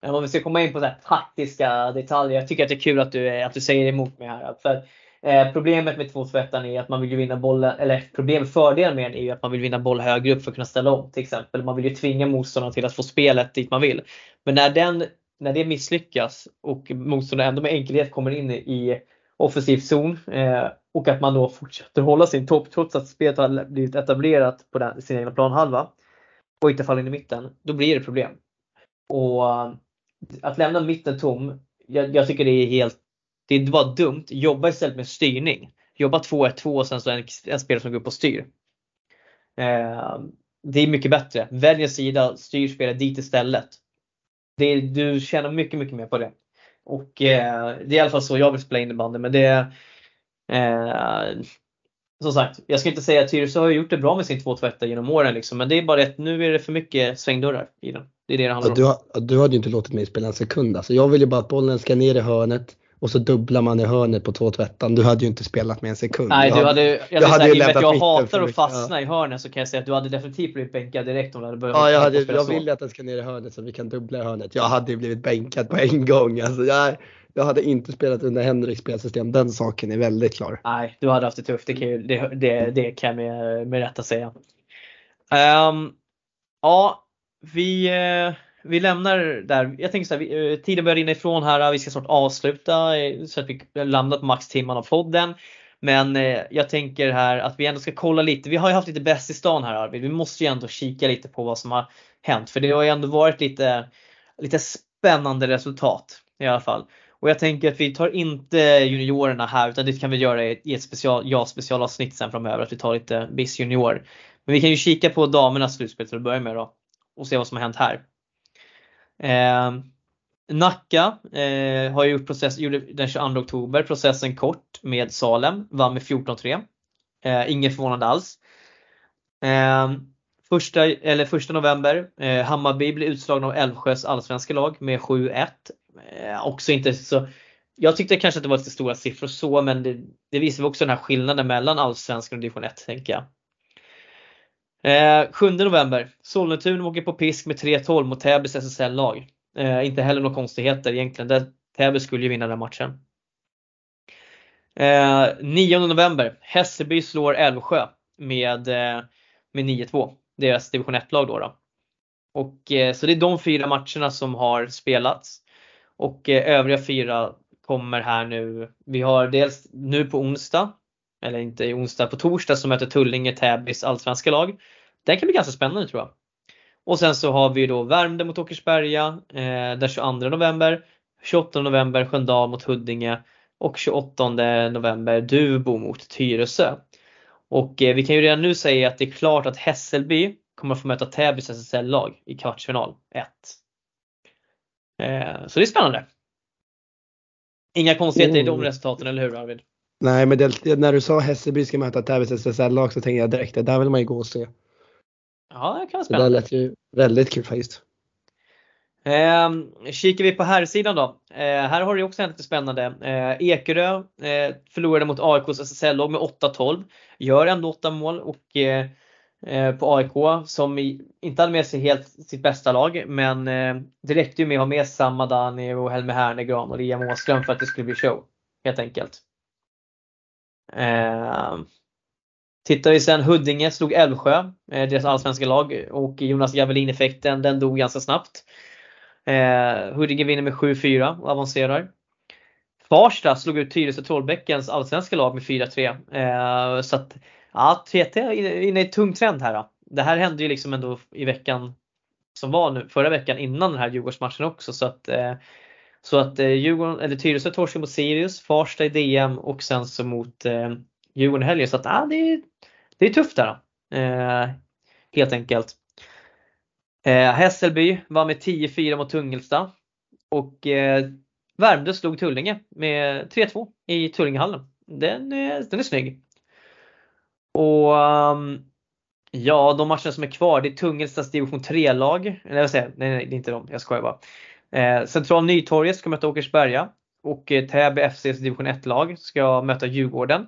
om vi ska komma in på så taktiska detaljer. Jag tycker att det är kul att du, att du säger emot mig här. För Eh, problemet med 2-2-1 är att man vill ju vinna bollen, eller problemet, fördelen med den är ju att man vill vinna boll högre upp för att kunna ställa om till exempel. Man vill ju tvinga motståndaren till att få spelet dit man vill. Men när, den, när det misslyckas och motståndaren ändå med enkelhet kommer in i offensiv zon eh, och att man då fortsätter hålla sin topp trots att spelet har blivit etablerat på den, sin egna planhalva och inte faller in i mitten, då blir det problem. Och eh, att lämna mitten tom, jag, jag tycker det är helt det är bara dumt. Jobba istället med styrning. Jobba 2-1-2 och sen så en, en spelare som går upp och styr. Eh, det är mycket bättre. Välj en sida, styr spelet dit istället. Det, du tjänar mycket, mycket mer på det. Och eh, det är i alla fall så jag vill spela innebandy men det eh, som sagt, jag ska inte säga att Tyresö har gjort det bra med sin 2-2 genom åren liksom, men det är bara att nu är det för mycket svängdörrar i den. Det är det det handlar om. Du, du hade ju inte låtit mig spela en sekund. Alltså, jag vill ju bara att bollen ska ner i hörnet och så dubblar man i hörnet på 2 tvättan. Du hade ju inte spelat med en sekund. Nej, du hade, jag, jag hade ju att jag hatar att fastna ja. i hörnet så kan jag säga att du hade definitivt blivit bänkad direkt om du hade börjat Ja, jag, hade, jag vill ju att den ska ner i hörnet så vi kan dubbla i hörnet. Jag hade ju blivit bänkad på en gång. Alltså, jag, jag hade inte spelat under Henriks spelsystem. Den saken är väldigt klar. Nej, du hade haft det tufft. Det kan, det, det, det kan jag med, med rätta säga. Um, ja, vi uh vi lämnar där. Jag tänker så här, eh, tiden börjar rinna ifrån här. Vi ska snart avsluta eh, så att vi landat på maxtimman av podden. Men eh, jag tänker här att vi ändå ska kolla lite. Vi har ju haft lite bäst i stan här Arvid. Vi måste ju ändå kika lite på vad som har hänt. För det har ju ändå varit lite, lite spännande resultat i alla fall. Och jag tänker att vi tar inte juniorerna här utan det kan vi göra i ett special, ja, specialavsnitt sen framöver. Att vi tar lite BIS junior. Men vi kan ju kika på damernas slutspel till att börja med då. Och se vad som har hänt här. Eh, Nacka eh, har gjort process, gjorde den 22 oktober processen kort med Salem, vann med 14-3. Eh, inget förvånande alls. Eh, första, eller första november, eh, Hammarby blir utslagna av Älvsjös allsvenska lag med 7-1. Eh, också inte så jag tyckte kanske att det var lite stora siffror så men det, det visar också den här skillnaden mellan allsvenskan och division 1 tänker jag. Eh, 7 november, Sollentuna åker på pisk med 3-12 mot Täbys SSL-lag. Eh, inte heller några konstigheter egentligen. Täby skulle ju vinna den matchen. Eh, 9 november, Hässelby slår Älvsjö med, eh, med 9-2. Deras division 1-lag då. då. Och, eh, så det är de fyra matcherna som har spelats. Och eh, övriga fyra kommer här nu. Vi har dels nu på onsdag, eller inte onsdag, på torsdag som möter Tullinge Täbys allsvenska lag. Den kan bli ganska spännande tror jag. Och sen så har vi då Värmdö mot Åkersberga eh, den 22 november, 28 november Sköndal mot Huddinge och 28 november Dubo mot Tyresö. Och eh, vi kan ju redan nu säga att det är klart att Hässelby kommer att få möta Täbys SSL-lag i kvartsfinal 1. Eh, så det är spännande. Inga konstigheter mm. i de mm. resultaten, eller hur Arvid? Nej, men det, när du sa Hässelby ska möta Täbys SSL-lag så tänkte jag direkt det där vill man ju gå och se. Ja, det kan vara spännande. det lät ju väldigt kul faktiskt. Eh, kikar vi på här sidan då. Eh, här har det också hänt lite spännande. Eh, Ekerö eh, förlorade mot AIKs SSL-lag med 8-12. Gör ändå 8 mål och eh, eh, på AIK som inte hade med sig helt sitt bästa lag men eh, det räckte ju med att ha med Sam Madani och Helme Hernegran och Liam Åström för att det skulle bli show. Helt enkelt. Tittar vi sen Huddinge slog Älvsjö, eh, deras allsvenska lag och Jonas Javelin-effekten den dog ganska snabbt. Eh, Huddinge vinner med 7-4 och avancerar. Farsta slog ut Tyresö Trollbäckens allsvenska lag med 4-3. Eh, så att ja, TT är inne i ett tung trend här. Då. Det här hände ju liksom ändå i veckan som var nu, förra veckan innan den här Djurgårdsmatchen också. Så att, eh, så att eh, Djurgården, eller Tyresö torskade mot Sirius, Farsta i DM och sen så mot eh, Djurgården i helgen. Så att, ja, det, är, det är tufft där. Eh, helt enkelt. Eh, Hässelby var med 10-4 mot Tungelsta. Och eh, Värmdö slog Tullinge med 3-2 i Tullingehallen. Den är, den är snygg. Och um, ja, de matcherna som är kvar, det är Tungelstas division 3-lag. Nej, jag säger, nej, nej, det är inte de, jag skojar bara. Eh, Central Nytorget ska möta Åkersberga och eh, Täby FCs division 1-lag ska möta Djurgården.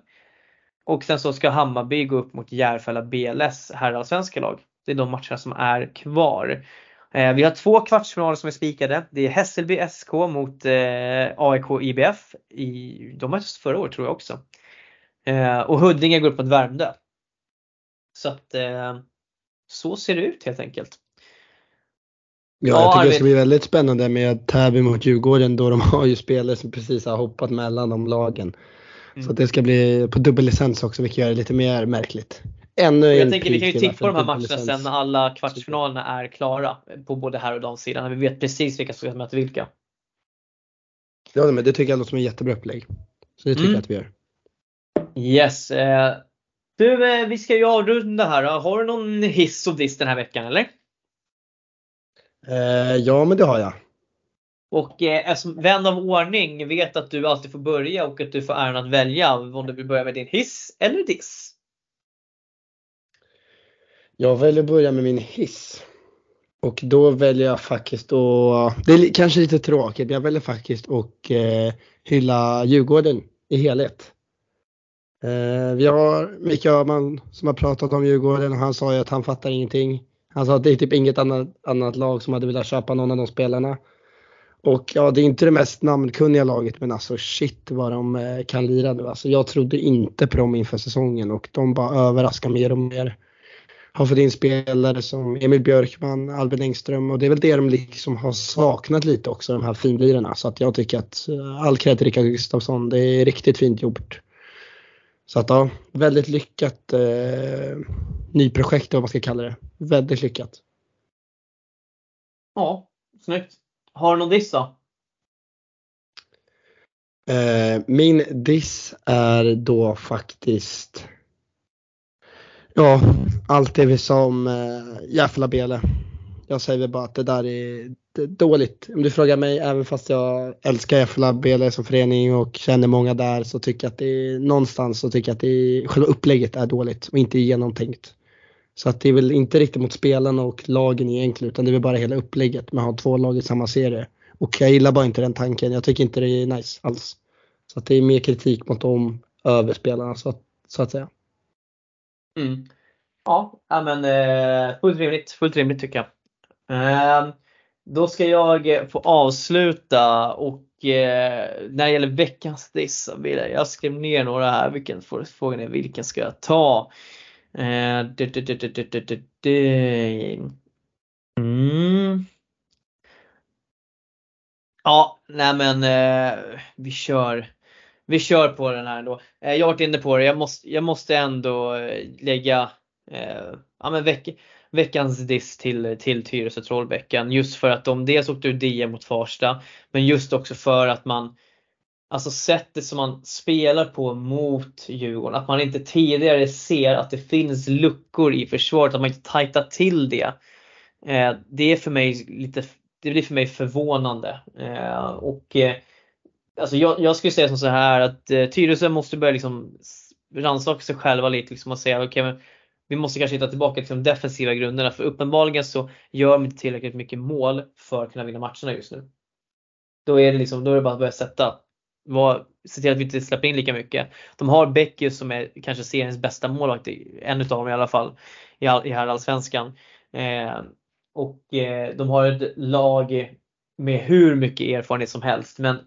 Och sen så ska Hammarby gå upp mot Järfälla BLS herrallsvenska lag. Det är de matcherna som är kvar. Eh, vi har två kvartsfinaler som är spikade. Det är Hässelby SK mot eh, AIK IBF. I, de möttes förra året tror jag också. Eh, och Huddinge går upp mot Värmdö. Så att så ser det ut helt enkelt. Ja, jag tycker det ska bli väldigt spännande med Täby mot Djurgården då de har ju spelare som precis har hoppat mellan de lagen. Mm. Så det ska bli på dubbellicens också vilket gör det lite mer märkligt. Ännu jag tänker vi kan ju tippa på de här matcherna sen när alla kvartsfinalerna är klara på både här och damsidan. När vi vet precis vilka som ska möta vilka. Ja men det tycker jag låter som en jättebra upplägg. Så det tycker mm. jag att vi gör. Yes. Eh, du, eh, vi ska ju avrunda här. Har du någon hiss och diss den här veckan eller? Eh, ja men det har jag. Och eh, som vän av ordning vet att du alltid får börja och att du får äran att välja om du vill börja med din hiss eller diss. Jag väljer att börja med min hiss. Och då väljer jag faktiskt att, det är kanske lite tråkigt, men jag väljer faktiskt att eh, hylla Djurgården i helhet. Eh, vi har Micke Öhman som har pratat om Djurgården och han sa ju att han fattar ingenting. Han sa att det är typ inget annat, annat lag som hade velat köpa någon av de spelarna. Och ja, det är inte det mest namnkunniga laget men alltså shit vad de eh, kan lira nu. Alltså jag trodde inte på dem inför säsongen och de bara överraskar mer och mer. Har fått in spelare som Emil Björkman, Albin Engström och det är väl det de liksom har saknat lite också, de här finlirarna. Så att jag tycker att eh, all cred till Rickard Gustafsson, det är riktigt fint gjort. Så att ja, väldigt lyckat eh, nyprojekt vad man ska kalla det. Väldigt lyckat. Ja, snyggt. Har du någon diss då? Eh, min diss är då faktiskt Ja, allt det vi sa om eh, Järfälla Bele. Jag säger väl bara att det där är dåligt. Om du frågar mig, även fast jag älskar FLAB som förening och känner många där så tycker jag att det är någonstans så tycker jag att det är, själva upplägget är dåligt och inte genomtänkt. Så att det är väl inte riktigt mot spelarna och lagen egentligen utan det är väl bara hela upplägget med att ha två lag i samma serie. Och jag gillar bara inte den tanken. Jag tycker inte det är nice alls. Så att det är mer kritik mot dem över spelarna så att, så att säga. Mm. Ja, men eh, fullt rimligt. Fullt rimligt tycker jag. Eh, då ska jag få avsluta och eh, när det gäller veckans diss, jag skrev ner några här. Vilken, frågan är vilken ska jag ta? Eh, mm. Ja, nej men eh, vi kör. Vi kör på den här då. Eh, jag har varit inne på det. Jag måste, jag måste ändå eh, lägga eh, ja, men veck, veckans diss till, till Tyresö Trollbäcken. Just för att de dels åkte ur DM mot Farsta. Men just också för att man Alltså sättet som man spelar på mot Djurgården. Att man inte tidigare ser att det finns luckor i försvaret. Att man inte tajtar till det. Eh, det är för mig lite det blir för mig förvånande. Eh, och eh, alltså jag, jag skulle säga som så här att eh, Tyresö måste börja liksom rannsaka sig själva lite liksom och säga okej okay, vi måste kanske hitta tillbaka till de defensiva grunderna för uppenbarligen så gör de inte tillräckligt mycket mål för att kunna vinna matcherna just nu. Då är det liksom, då är det bara att börja sätta. Var, se till att vi inte släpper in lika mycket. De har Beckius som är kanske seriens bästa målvakt, en utav dem i alla fall, i, all, i herrallsvenskan. Eh, och eh, de har ett lag med hur mycket erfarenhet som helst. Men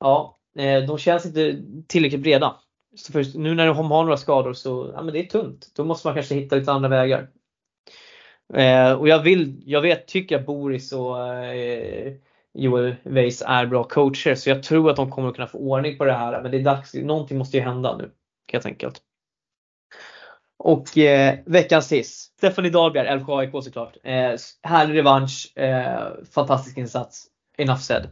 ja, eh, de känns inte tillräckligt breda. Så först, nu när de har några skador så ja, men det är tunt. Då måste man kanske hitta lite andra vägar. Eh, och jag vill, jag vet, tycker att Boris och eh, Joel Weiss är bra coacher så jag tror att de kommer att kunna få ordning på det här. Men det är dags, någonting måste ju hända nu. Helt enkelt. Och eh, veckans hiss. Stephanie Dahlberg, Älvsjö AIK såklart. Eh, härlig revansch, eh, fantastisk insats. Enough said.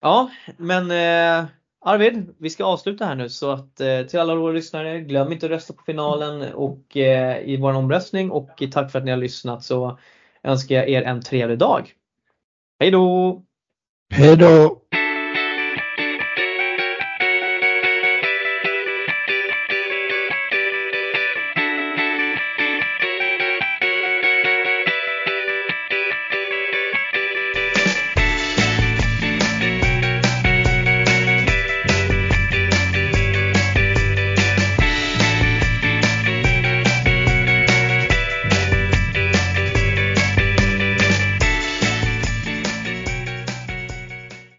Ja, men eh, Arvid, vi ska avsluta här nu så att eh, till alla våra lyssnare, glöm inte att rösta på finalen och eh, i vår omröstning och tack för att ni har lyssnat så önskar jag er en trevlig dag. Hej då! Hej då!